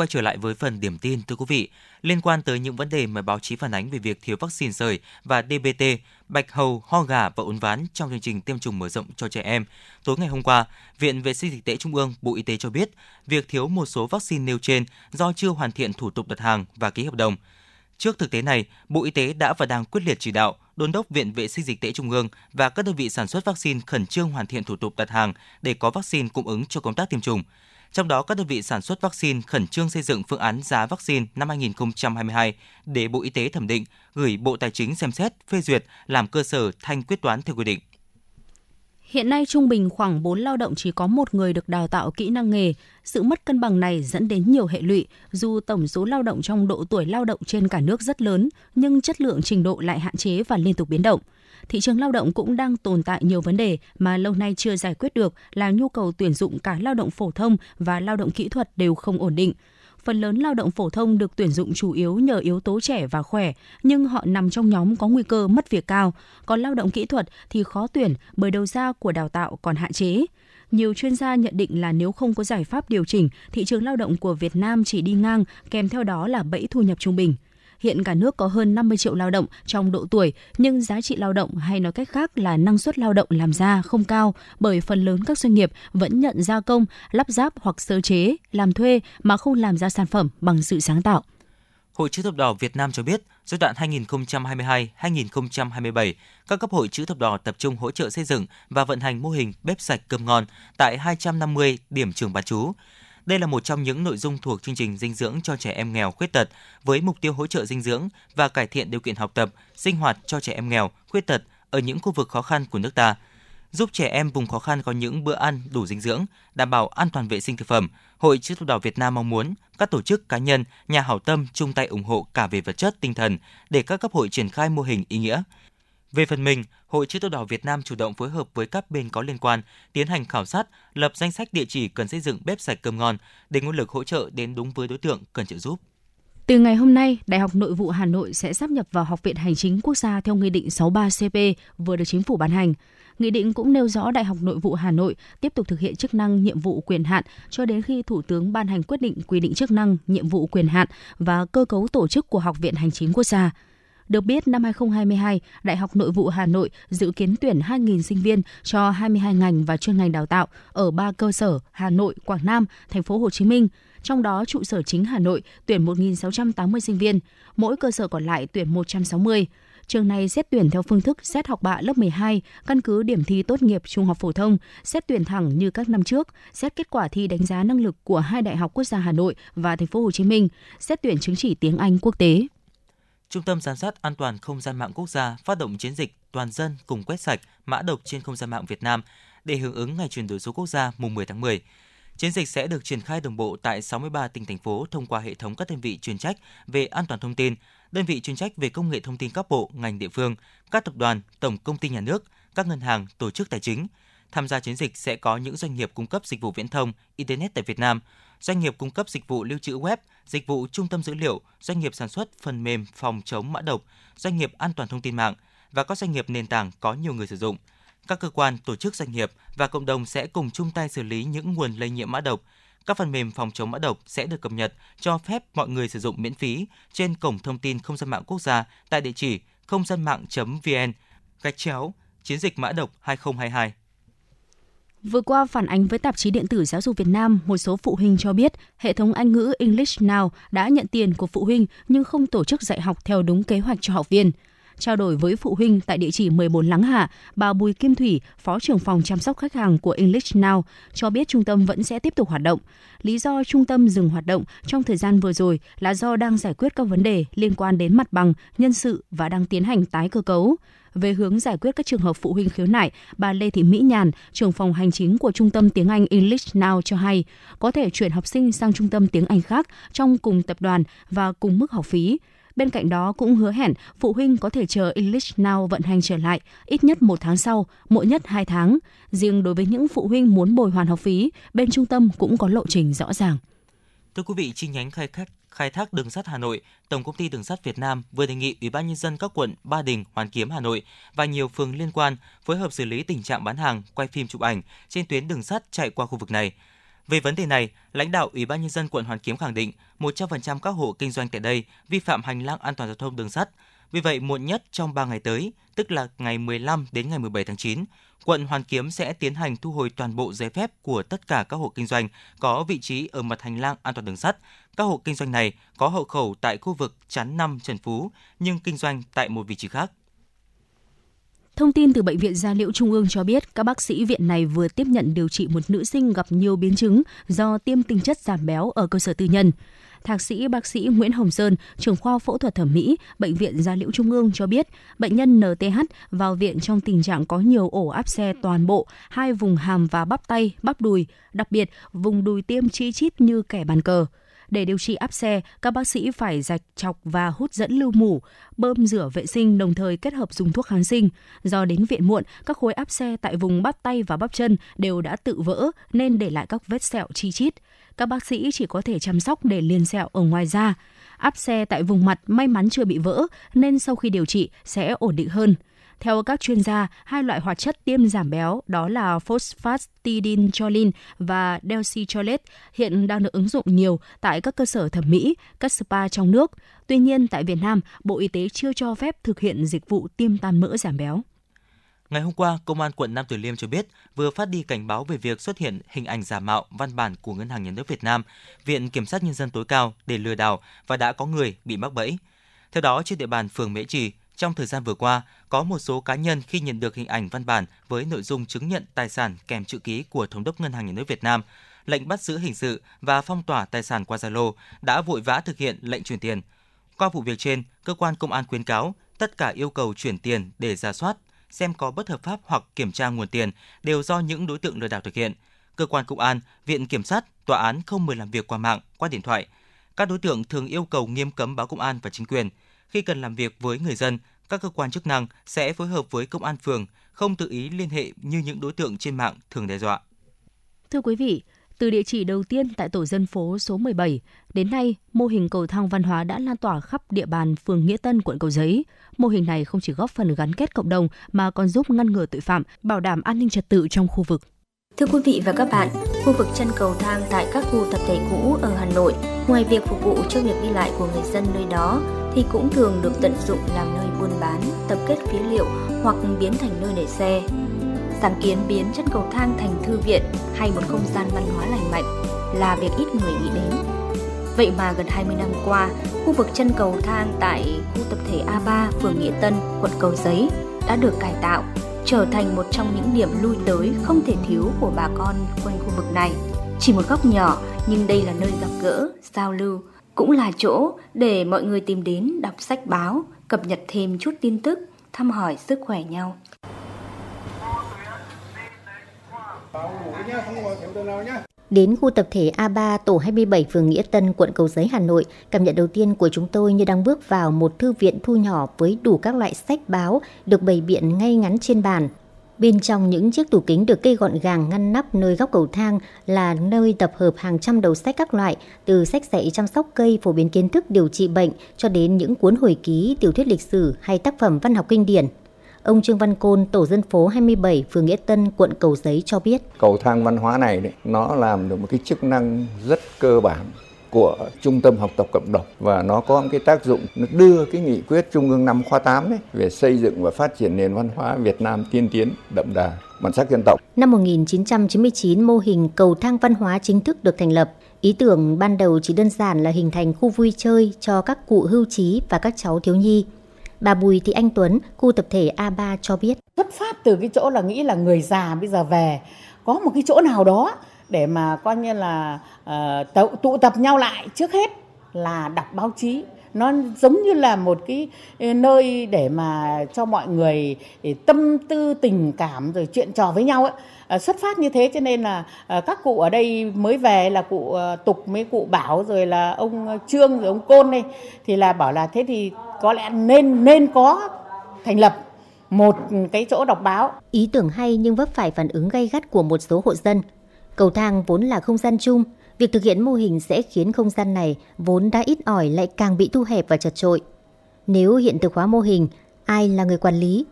quay trở lại với phần điểm tin thưa quý vị. Liên quan tới những vấn đề mà báo chí phản ánh về việc thiếu vaccine sởi và DBT, bạch hầu, ho gà và uốn ván trong chương trình tiêm chủng mở rộng cho trẻ em, tối ngày hôm qua, Viện Vệ sinh Dịch tễ Trung ương, Bộ Y tế cho biết việc thiếu một số vaccine nêu trên do chưa hoàn thiện thủ tục đặt hàng và ký hợp đồng. Trước thực tế này, Bộ Y tế đã và đang quyết liệt chỉ đạo, đôn đốc Viện Vệ sinh Dịch tễ Trung ương và các đơn vị sản xuất vaccine khẩn trương hoàn thiện thủ tục đặt hàng để có vaccine cung ứng cho công tác tiêm chủng. Trong đó, các đơn vị sản xuất vaccine khẩn trương xây dựng phương án giá vaccine năm 2022 để Bộ Y tế thẩm định, gửi Bộ Tài chính xem xét, phê duyệt, làm cơ sở thanh quyết toán theo quy định. Hiện nay trung bình khoảng 4 lao động chỉ có một người được đào tạo kỹ năng nghề. Sự mất cân bằng này dẫn đến nhiều hệ lụy, dù tổng số lao động trong độ tuổi lao động trên cả nước rất lớn, nhưng chất lượng trình độ lại hạn chế và liên tục biến động. Thị trường lao động cũng đang tồn tại nhiều vấn đề mà lâu nay chưa giải quyết được là nhu cầu tuyển dụng cả lao động phổ thông và lao động kỹ thuật đều không ổn định phần lớn lao động phổ thông được tuyển dụng chủ yếu nhờ yếu tố trẻ và khỏe, nhưng họ nằm trong nhóm có nguy cơ mất việc cao. Còn lao động kỹ thuật thì khó tuyển bởi đầu ra của đào tạo còn hạn chế. Nhiều chuyên gia nhận định là nếu không có giải pháp điều chỉnh, thị trường lao động của Việt Nam chỉ đi ngang, kèm theo đó là bẫy thu nhập trung bình. Hiện cả nước có hơn 50 triệu lao động trong độ tuổi, nhưng giá trị lao động hay nói cách khác là năng suất lao động làm ra không cao bởi phần lớn các doanh nghiệp vẫn nhận gia công, lắp ráp hoặc sơ chế, làm thuê mà không làm ra sản phẩm bằng sự sáng tạo. Hội chữ thập đỏ Việt Nam cho biết, giai đoạn 2022-2027, các cấp hội chữ thập đỏ tập trung hỗ trợ xây dựng và vận hành mô hình bếp sạch cơm ngon tại 250 điểm trường bán trú. Đây là một trong những nội dung thuộc chương trình dinh dưỡng cho trẻ em nghèo khuyết tật với mục tiêu hỗ trợ dinh dưỡng và cải thiện điều kiện học tập, sinh hoạt cho trẻ em nghèo, khuyết tật ở những khu vực khó khăn của nước ta giúp trẻ em vùng khó khăn có những bữa ăn đủ dinh dưỡng, đảm bảo an toàn vệ sinh thực phẩm. Hội chữ thập đỏ Việt Nam mong muốn các tổ chức cá nhân, nhà hảo tâm chung tay ủng hộ cả về vật chất, tinh thần để các cấp hội triển khai mô hình ý nghĩa. Về phần mình, Hội chữ thập đỏ Việt Nam chủ động phối hợp với các bên có liên quan tiến hành khảo sát, lập danh sách địa chỉ cần xây dựng bếp sạch cơm ngon để nguồn lực hỗ trợ đến đúng với đối tượng cần trợ giúp. Từ ngày hôm nay, Đại học Nội vụ Hà Nội sẽ sắp nhập vào Học viện Hành chính Quốc gia theo Nghị định 63CP vừa được Chính phủ ban hành. Nghị định cũng nêu rõ Đại học Nội vụ Hà Nội tiếp tục thực hiện chức năng, nhiệm vụ, quyền hạn cho đến khi Thủ tướng ban hành quyết định quy định chức năng, nhiệm vụ, quyền hạn và cơ cấu tổ chức của Học viện Hành chính Quốc gia. Được biết, năm 2022, Đại học Nội vụ Hà Nội dự kiến tuyển 2.000 sinh viên cho 22 ngành và chuyên ngành đào tạo ở ba cơ sở Hà Nội, Quảng Nam, Thành phố Hồ Chí Minh. Trong đó, trụ sở chính Hà Nội tuyển 1.680 sinh viên, mỗi cơ sở còn lại tuyển 160. Trường này xét tuyển theo phương thức xét học bạ lớp 12, căn cứ điểm thi tốt nghiệp trung học phổ thông, xét tuyển thẳng như các năm trước, xét kết quả thi đánh giá năng lực của hai đại học quốc gia Hà Nội và Thành phố Hồ Chí Minh, xét tuyển chứng chỉ tiếng Anh quốc tế. Trung tâm Giám sát An toàn Không gian mạng quốc gia phát động chiến dịch toàn dân cùng quét sạch mã độc trên không gian mạng Việt Nam để hưởng ứng ngày chuyển đổi số quốc gia mùng 10 tháng 10. Chiến dịch sẽ được triển khai đồng bộ tại 63 tỉnh thành phố thông qua hệ thống các đơn vị chuyên trách về an toàn thông tin, đơn vị chuyên trách về công nghệ thông tin các bộ, ngành địa phương, các tập đoàn, tổng công ty nhà nước, các ngân hàng, tổ chức tài chính. Tham gia chiến dịch sẽ có những doanh nghiệp cung cấp dịch vụ viễn thông, Internet tại Việt Nam, doanh nghiệp cung cấp dịch vụ lưu trữ web, dịch vụ trung tâm dữ liệu, doanh nghiệp sản xuất phần mềm phòng chống mã độc, doanh nghiệp an toàn thông tin mạng và các doanh nghiệp nền tảng có nhiều người sử dụng. Các cơ quan, tổ chức doanh nghiệp và cộng đồng sẽ cùng chung tay xử lý những nguồn lây nhiễm mã độc. Các phần mềm phòng chống mã độc sẽ được cập nhật cho phép mọi người sử dụng miễn phí trên cổng thông tin không gian mạng quốc gia tại địa chỉ không gian mạng.vn gạch chéo chiến dịch mã độc 2022. Vừa qua phản ánh với tạp chí điện tử Giáo dục Việt Nam, một số phụ huynh cho biết hệ thống Anh ngữ English Now đã nhận tiền của phụ huynh nhưng không tổ chức dạy học theo đúng kế hoạch cho học viên. Trao đổi với phụ huynh tại địa chỉ 14 Láng Hạ, bà Bùi Kim Thủy, Phó trưởng phòng chăm sóc khách hàng của English Now, cho biết trung tâm vẫn sẽ tiếp tục hoạt động. Lý do trung tâm dừng hoạt động trong thời gian vừa rồi là do đang giải quyết các vấn đề liên quan đến mặt bằng, nhân sự và đang tiến hành tái cơ cấu. Về hướng giải quyết các trường hợp phụ huynh khiếu nại, bà Lê Thị Mỹ Nhàn, trưởng phòng hành chính của Trung tâm Tiếng Anh English Now cho hay, có thể chuyển học sinh sang trung tâm tiếng Anh khác trong cùng tập đoàn và cùng mức học phí. Bên cạnh đó cũng hứa hẹn phụ huynh có thể chờ English Now vận hành trở lại ít nhất một tháng sau, mỗi nhất 2 tháng. Riêng đối với những phụ huynh muốn bồi hoàn học phí, bên trung tâm cũng có lộ trình rõ ràng. Thưa quý vị, chi nhánh khai thác khai thác đường sắt Hà Nội, Tổng công ty Đường sắt Việt Nam vừa đề nghị Ủy ban nhân dân các quận Ba Đình, Hoàn Kiếm, Hà Nội và nhiều phường liên quan phối hợp xử lý tình trạng bán hàng, quay phim chụp ảnh trên tuyến đường sắt chạy qua khu vực này. Về vấn đề này, lãnh đạo Ủy ban nhân dân quận Hoàn Kiếm khẳng định 100% các hộ kinh doanh tại đây vi phạm hành lang an toàn giao thông đường sắt. Vì vậy, muộn nhất trong 3 ngày tới, tức là ngày 15 đến ngày 17 tháng 9, quận Hoàn Kiếm sẽ tiến hành thu hồi toàn bộ giấy phép của tất cả các hộ kinh doanh có vị trí ở mặt hành lang an toàn đường sắt. Các hộ kinh doanh này có hộ khẩu tại khu vực chắn năm, Trần Phú, nhưng kinh doanh tại một vị trí khác. Thông tin từ Bệnh viện Gia Liễu Trung ương cho biết, các bác sĩ viện này vừa tiếp nhận điều trị một nữ sinh gặp nhiều biến chứng do tiêm tinh chất giảm béo ở cơ sở tư nhân. Thạc sĩ bác sĩ Nguyễn Hồng Sơn, trưởng khoa phẫu thuật thẩm mỹ, Bệnh viện Gia Liễu Trung ương cho biết, bệnh nhân NTH vào viện trong tình trạng có nhiều ổ áp xe toàn bộ, hai vùng hàm và bắp tay, bắp đùi, đặc biệt vùng đùi tiêm chi chít như kẻ bàn cờ. Để điều trị áp xe, các bác sĩ phải rạch chọc và hút dẫn lưu mủ, bơm rửa vệ sinh đồng thời kết hợp dùng thuốc kháng sinh. Do đến viện muộn, các khối áp xe tại vùng bắp tay và bắp chân đều đã tự vỡ nên để lại các vết sẹo chi chít. Các bác sĩ chỉ có thể chăm sóc để liền sẹo ở ngoài da. Áp xe tại vùng mặt may mắn chưa bị vỡ nên sau khi điều trị sẽ ổn định hơn. Theo các chuyên gia, hai loại hoạt chất tiêm giảm béo đó là phosphatidylcholine và delcicholate hiện đang được ứng dụng nhiều tại các cơ sở thẩm mỹ, các spa trong nước. Tuy nhiên, tại Việt Nam, Bộ Y tế chưa cho phép thực hiện dịch vụ tiêm tan mỡ giảm béo. Ngày hôm qua, Công an quận Nam Từ Liêm cho biết vừa phát đi cảnh báo về việc xuất hiện hình ảnh giả mạo văn bản của Ngân hàng Nhà nước Việt Nam, Viện Kiểm sát Nhân dân tối cao để lừa đảo và đã có người bị mắc bẫy. Theo đó, trên địa bàn phường Mễ Trì, trong thời gian vừa qua, có một số cá nhân khi nhận được hình ảnh văn bản với nội dung chứng nhận tài sản kèm chữ ký của Thống đốc Ngân hàng Nhà nước Việt Nam, lệnh bắt giữ hình sự và phong tỏa tài sản qua Zalo đã vội vã thực hiện lệnh chuyển tiền. Qua vụ việc trên, cơ quan công an khuyến cáo tất cả yêu cầu chuyển tiền để ra soát xem có bất hợp pháp hoặc kiểm tra nguồn tiền đều do những đối tượng lừa đảo thực hiện. Cơ quan công an, viện kiểm sát, tòa án không mời làm việc qua mạng, qua điện thoại. Các đối tượng thường yêu cầu nghiêm cấm báo công an và chính quyền. Khi cần làm việc với người dân, các cơ quan chức năng sẽ phối hợp với công an phường, không tự ý liên hệ như những đối tượng trên mạng thường đe dọa. Thưa quý vị, từ địa chỉ đầu tiên tại tổ dân phố số 17, đến nay, mô hình cầu thang văn hóa đã lan tỏa khắp địa bàn phường Nghĩa Tân, quận Cầu Giấy. Mô hình này không chỉ góp phần gắn kết cộng đồng mà còn giúp ngăn ngừa tội phạm, bảo đảm an ninh trật tự trong khu vực. Thưa quý vị và các bạn, khu vực chân cầu thang tại các khu tập thể cũ ở Hà Nội, ngoài việc phục vụ cho việc đi lại của người dân nơi đó, thì cũng thường được tận dụng làm nơi buôn bán, tập kết phế liệu hoặc biến thành nơi để xe. Sáng kiến biến chân cầu thang thành thư viện hay một không gian văn hóa lành mạnh là việc ít người nghĩ đến. Vậy mà gần 20 năm qua, khu vực chân cầu thang tại khu tập thể A3, phường Nghĩa Tân, quận Cầu Giấy đã được cải tạo, trở thành một trong những điểm lui tới không thể thiếu của bà con quanh khu vực này. Chỉ một góc nhỏ nhưng đây là nơi gặp gỡ, giao lưu, cũng là chỗ để mọi người tìm đến đọc sách báo, cập nhật thêm chút tin tức, thăm hỏi sức khỏe nhau. Đến khu tập thể A3 tổ 27 phường Nghĩa Tân, quận Cầu Giấy, Hà Nội, cảm nhận đầu tiên của chúng tôi như đang bước vào một thư viện thu nhỏ với đủ các loại sách báo được bày biện ngay ngắn trên bàn. Bên trong những chiếc tủ kính được kê gọn gàng ngăn nắp nơi góc cầu thang là nơi tập hợp hàng trăm đầu sách các loại, từ sách dạy chăm sóc cây phổ biến kiến thức điều trị bệnh cho đến những cuốn hồi ký, tiểu thuyết lịch sử hay tác phẩm văn học kinh điển. Ông Trương Văn Côn, tổ dân phố 27, phường Nghĩa Tân, quận Cầu Giấy cho biết. Cầu thang văn hóa này đấy, nó làm được một cái chức năng rất cơ bản của trung tâm học tập cộng đồng và nó có một cái tác dụng nó đưa cái nghị quyết trung ương năm khóa 8 ấy về xây dựng và phát triển nền văn hóa Việt Nam tiên tiến đậm đà bản sắc dân tộc. Năm 1999, mô hình cầu thang văn hóa chính thức được thành lập. Ý tưởng ban đầu chỉ đơn giản là hình thành khu vui chơi cho các cụ hưu trí và các cháu thiếu nhi. Bà Bùi Thị Anh Tuấn, khu tập thể A3 cho biết. Xuất phát từ cái chỗ là nghĩ là người già bây giờ về có một cái chỗ nào đó để mà coi như là uh, tụ tập nhau lại trước hết là đọc báo chí. Nó giống như là một cái ờ, nơi để mà cho mọi người ờ, tâm tư tình cảm rồi chuyện trò với nhau ấy xuất phát như thế cho nên là các cụ ở đây mới về là cụ tục mấy cụ bảo rồi là ông trương rồi ông côn đây. Thì là bảo là thế thì có lẽ nên nên có thành lập một cái chỗ đọc báo. Ý tưởng hay nhưng vấp phải phản ứng gay gắt của một số hộ dân cầu thang vốn là không gian chung Việc thực hiện mô hình sẽ khiến không gian này vốn đã ít ỏi lại càng bị thu hẹp và chật trội. Nếu hiện thực hóa mô hình, ai là người quản lý?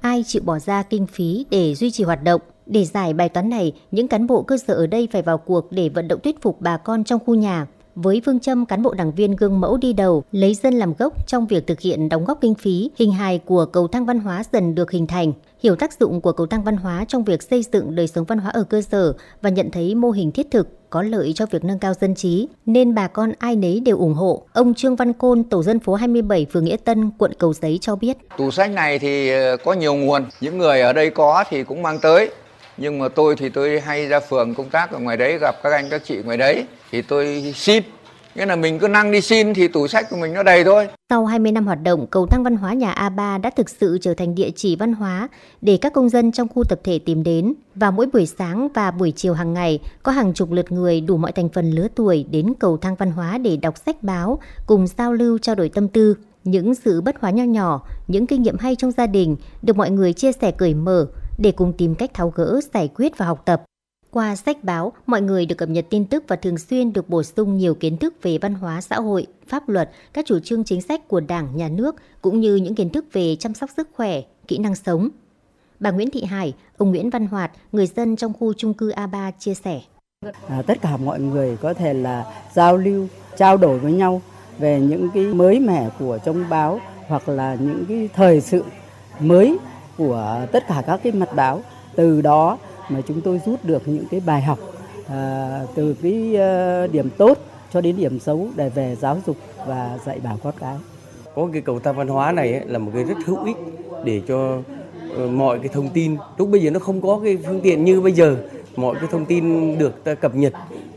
Ai chịu bỏ ra kinh phí để duy trì hoạt động? Để giải bài toán này, những cán bộ cơ sở ở đây phải vào cuộc để vận động thuyết phục bà con trong khu nhà. Với phương châm cán bộ đảng viên gương mẫu đi đầu, lấy dân làm gốc trong việc thực hiện đóng góp kinh phí, hình hài của cầu thang văn hóa dần được hình thành hiểu tác dụng của cầu thang văn hóa trong việc xây dựng đời sống văn hóa ở cơ sở và nhận thấy mô hình thiết thực có lợi cho việc nâng cao dân trí, nên bà con ai nấy đều ủng hộ. Ông Trương Văn Côn, tổ dân phố 27, phường Nghĩa Tân, quận Cầu Giấy cho biết. Tủ sách này thì ờ, có nhiều nguồn, những người ở đây có thì cũng mang tới. Nhưng mà tôi thì tôi hay ra phường công tác ở ngoài đấy gặp các anh các chị ngoài đấy thì tôi xin Nghĩa là mình cứ năng đi xin thì tủ sách của mình nó đầy thôi. Sau 20 năm hoạt động, cầu thang văn hóa nhà A3 đã thực sự trở thành địa chỉ văn hóa để các công dân trong khu tập thể tìm đến. Và mỗi buổi sáng và buổi chiều hàng ngày, có hàng chục lượt người đủ mọi thành phần lứa tuổi đến cầu thang văn hóa để đọc sách báo, cùng giao lưu trao đổi tâm tư. Những sự bất hóa nho nhỏ, những kinh nghiệm hay trong gia đình được mọi người chia sẻ cởi mở để cùng tìm cách tháo gỡ, giải quyết và học tập. Qua sách báo, mọi người được cập nhật tin tức và thường xuyên được bổ sung nhiều kiến thức về văn hóa xã hội, pháp luật, các chủ trương chính sách của Đảng, Nhà nước, cũng như những kiến thức về chăm sóc sức khỏe, kỹ năng sống. Bà Nguyễn Thị Hải, ông Nguyễn Văn Hoạt, người dân trong khu trung cư A3 chia sẻ. À, tất cả mọi người có thể là giao lưu, trao đổi với nhau về những cái mới mẻ của trong báo hoặc là những cái thời sự mới của tất cả các cái mặt báo. Từ đó mà chúng tôi rút được những cái bài học à, từ cái à, điểm tốt cho đến điểm xấu để về giáo dục và dạy bảo con cái. Có cái cầu thang văn hóa này ấy, là một cái rất hữu ích để cho uh, mọi cái thông tin lúc bây giờ nó không có cái phương tiện như bây giờ mọi cái thông tin được ta cập nhật.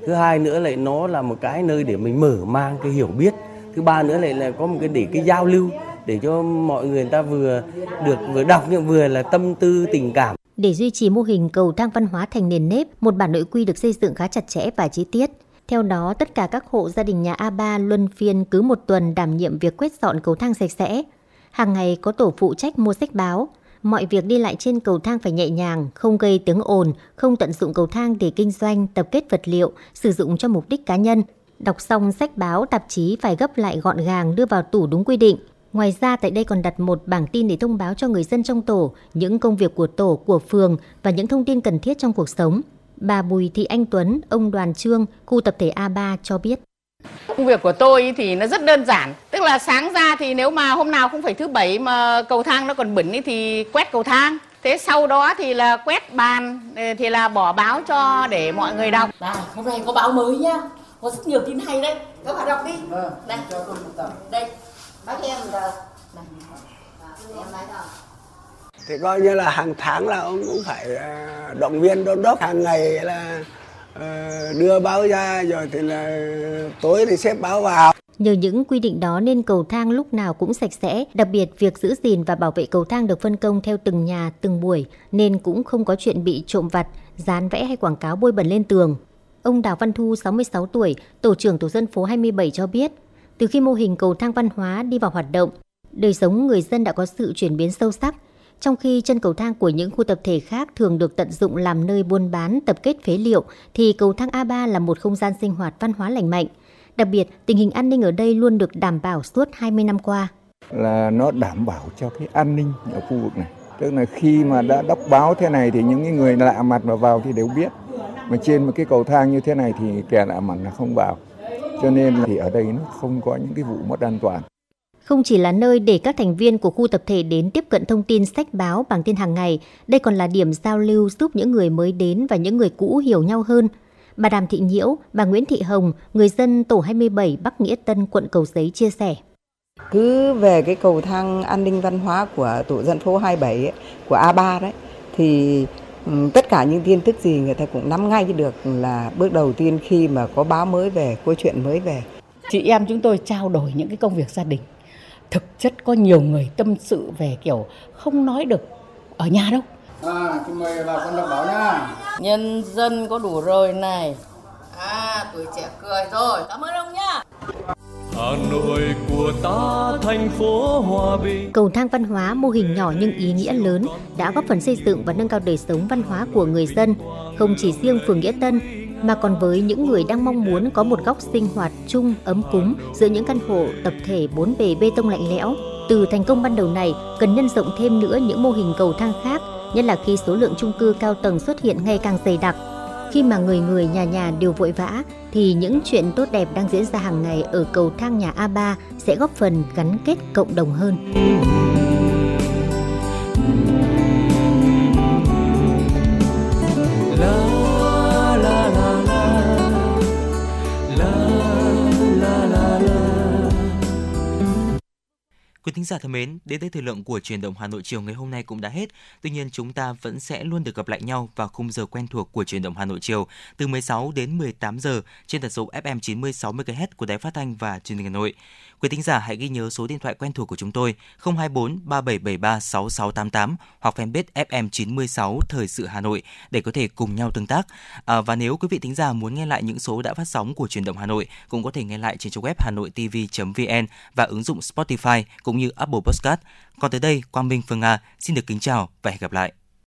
Thứ hai nữa lại nó là một cái nơi để mình mở mang cái hiểu biết. Thứ ba nữa lại là có một cái để cái giao lưu để cho mọi người, người ta vừa được vừa đọc nhưng vừa là tâm tư tình cảm để duy trì mô hình cầu thang văn hóa thành nền nếp, một bản nội quy được xây dựng khá chặt chẽ và chi tiết. Theo đó, tất cả các hộ gia đình nhà A3 luân phiên cứ một tuần đảm nhiệm việc quét dọn cầu thang sạch sẽ. Hàng ngày có tổ phụ trách mua sách báo. Mọi việc đi lại trên cầu thang phải nhẹ nhàng, không gây tiếng ồn, không tận dụng cầu thang để kinh doanh, tập kết vật liệu, sử dụng cho mục đích cá nhân. Đọc xong sách báo, tạp chí phải gấp lại gọn gàng đưa vào tủ đúng quy định. Ngoài ra tại đây còn đặt một bảng tin để thông báo cho người dân trong tổ những công việc của tổ, của phường và những thông tin cần thiết trong cuộc sống. Bà Bùi Thị Anh Tuấn, ông Đoàn Trương, khu tập thể A3 cho biết. Công việc của tôi thì nó rất đơn giản. Tức là sáng ra thì nếu mà hôm nào không phải thứ bảy mà cầu thang nó còn bẩn thì quét cầu thang. Thế sau đó thì là quét bàn thì là bỏ báo cho để mọi người đọc. Này, hôm nay có báo mới nhá. Có rất nhiều tin hay đấy. Các bạn đọc đi. Ừ, đây. Cho tôi một tờ. Đây thì coi như là hàng tháng là ông cũng phải à, động viên đôn đốc hàng ngày là ờ, đưa báo ra rồi thì là tối thì xếp báo vào Nhờ những quy định đó nên cầu thang lúc nào cũng sạch sẽ, đặc biệt việc giữ gìn và bảo vệ cầu thang được phân công theo từng nhà, từng buổi, nên cũng không có chuyện bị trộm vặt, dán vẽ hay quảng cáo bôi bẩn lên tường. Ông Đào Văn Thu, 66 tuổi, tổ trưởng tổ dân phố 27 cho biết, từ khi mô hình cầu thang văn hóa đi vào hoạt động, đời sống người dân đã có sự chuyển biến sâu sắc. Trong khi chân cầu thang của những khu tập thể khác thường được tận dụng làm nơi buôn bán, tập kết phế liệu, thì cầu thang A3 là một không gian sinh hoạt văn hóa lành mạnh. Đặc biệt, tình hình an ninh ở đây luôn được đảm bảo suốt 20 năm qua. Là nó đảm bảo cho cái an ninh ở khu vực này. Tức là khi mà đã đọc báo thế này thì những người lạ mặt mà vào thì đều biết. Mà trên một cái cầu thang như thế này thì kẻ lạ mặt là không vào. Cho nên thì ở đây nó không có những cái vụ mất an toàn. Không chỉ là nơi để các thành viên của khu tập thể đến tiếp cận thông tin sách báo bằng tin hàng ngày, đây còn là điểm giao lưu giúp những người mới đến và những người cũ hiểu nhau hơn. Bà Đàm Thị Nhiễu, bà Nguyễn Thị Hồng, người dân tổ 27 Bắc Nghĩa Tân, quận Cầu Giấy chia sẻ. Cứ về cái cầu thang an ninh văn hóa của tổ dân phố 27 ấy, của A3 đấy thì tất cả những tin tức gì người ta cũng nắm ngay được là bước đầu tiên khi mà có báo mới về, có chuyện mới về. Chị em chúng tôi trao đổi những cái công việc gia đình. Thực chất có nhiều người tâm sự về kiểu không nói được ở nhà đâu. À, thì mời vào con đọc báo nha. Nhân dân có đủ rồi này. À, tuổi trẻ cười rồi. Cảm ơn ông nhá. Hà Nội của ta thành phố hòa bình. Cầu thang văn hóa mô hình nhỏ nhưng ý nghĩa lớn đã góp phần xây dựng và nâng cao đời sống văn hóa của người dân, không chỉ riêng phường Nghĩa Tân mà còn với những người đang mong muốn có một góc sinh hoạt chung ấm cúng giữa những căn hộ tập thể bốn bề bê tông lạnh lẽo. Từ thành công ban đầu này, cần nhân rộng thêm nữa những mô hình cầu thang khác, nhất là khi số lượng chung cư cao tầng xuất hiện ngày càng dày đặc. Khi mà người người nhà nhà đều vội vã, thì những chuyện tốt đẹp đang diễn ra hàng ngày ở cầu thang nhà A3 sẽ góp phần gắn kết cộng đồng hơn. Quý thính giả thân mến, đến đây thời lượng của truyền động Hà Nội chiều ngày hôm nay cũng đã hết. Tuy nhiên chúng ta vẫn sẽ luôn được gặp lại nhau vào khung giờ quen thuộc của truyền động Hà Nội chiều từ 16 đến 18 giờ trên tần số FM 96 MHz của Đài Phát thanh và Truyền hình Hà Nội. Quý thính giả hãy ghi nhớ số điện thoại quen thuộc của chúng tôi 024 3773 6688 hoặc fanpage FM 96 Thời sự Hà Nội để có thể cùng nhau tương tác. À, và nếu quý vị thính giả muốn nghe lại những số đã phát sóng của truyền động Hà Nội cũng có thể nghe lại trên trang web hanoitv.vn và ứng dụng Spotify cũng như Apple Podcast. Còn tới đây, Quang Minh Phương Nga xin được kính chào và hẹn gặp lại.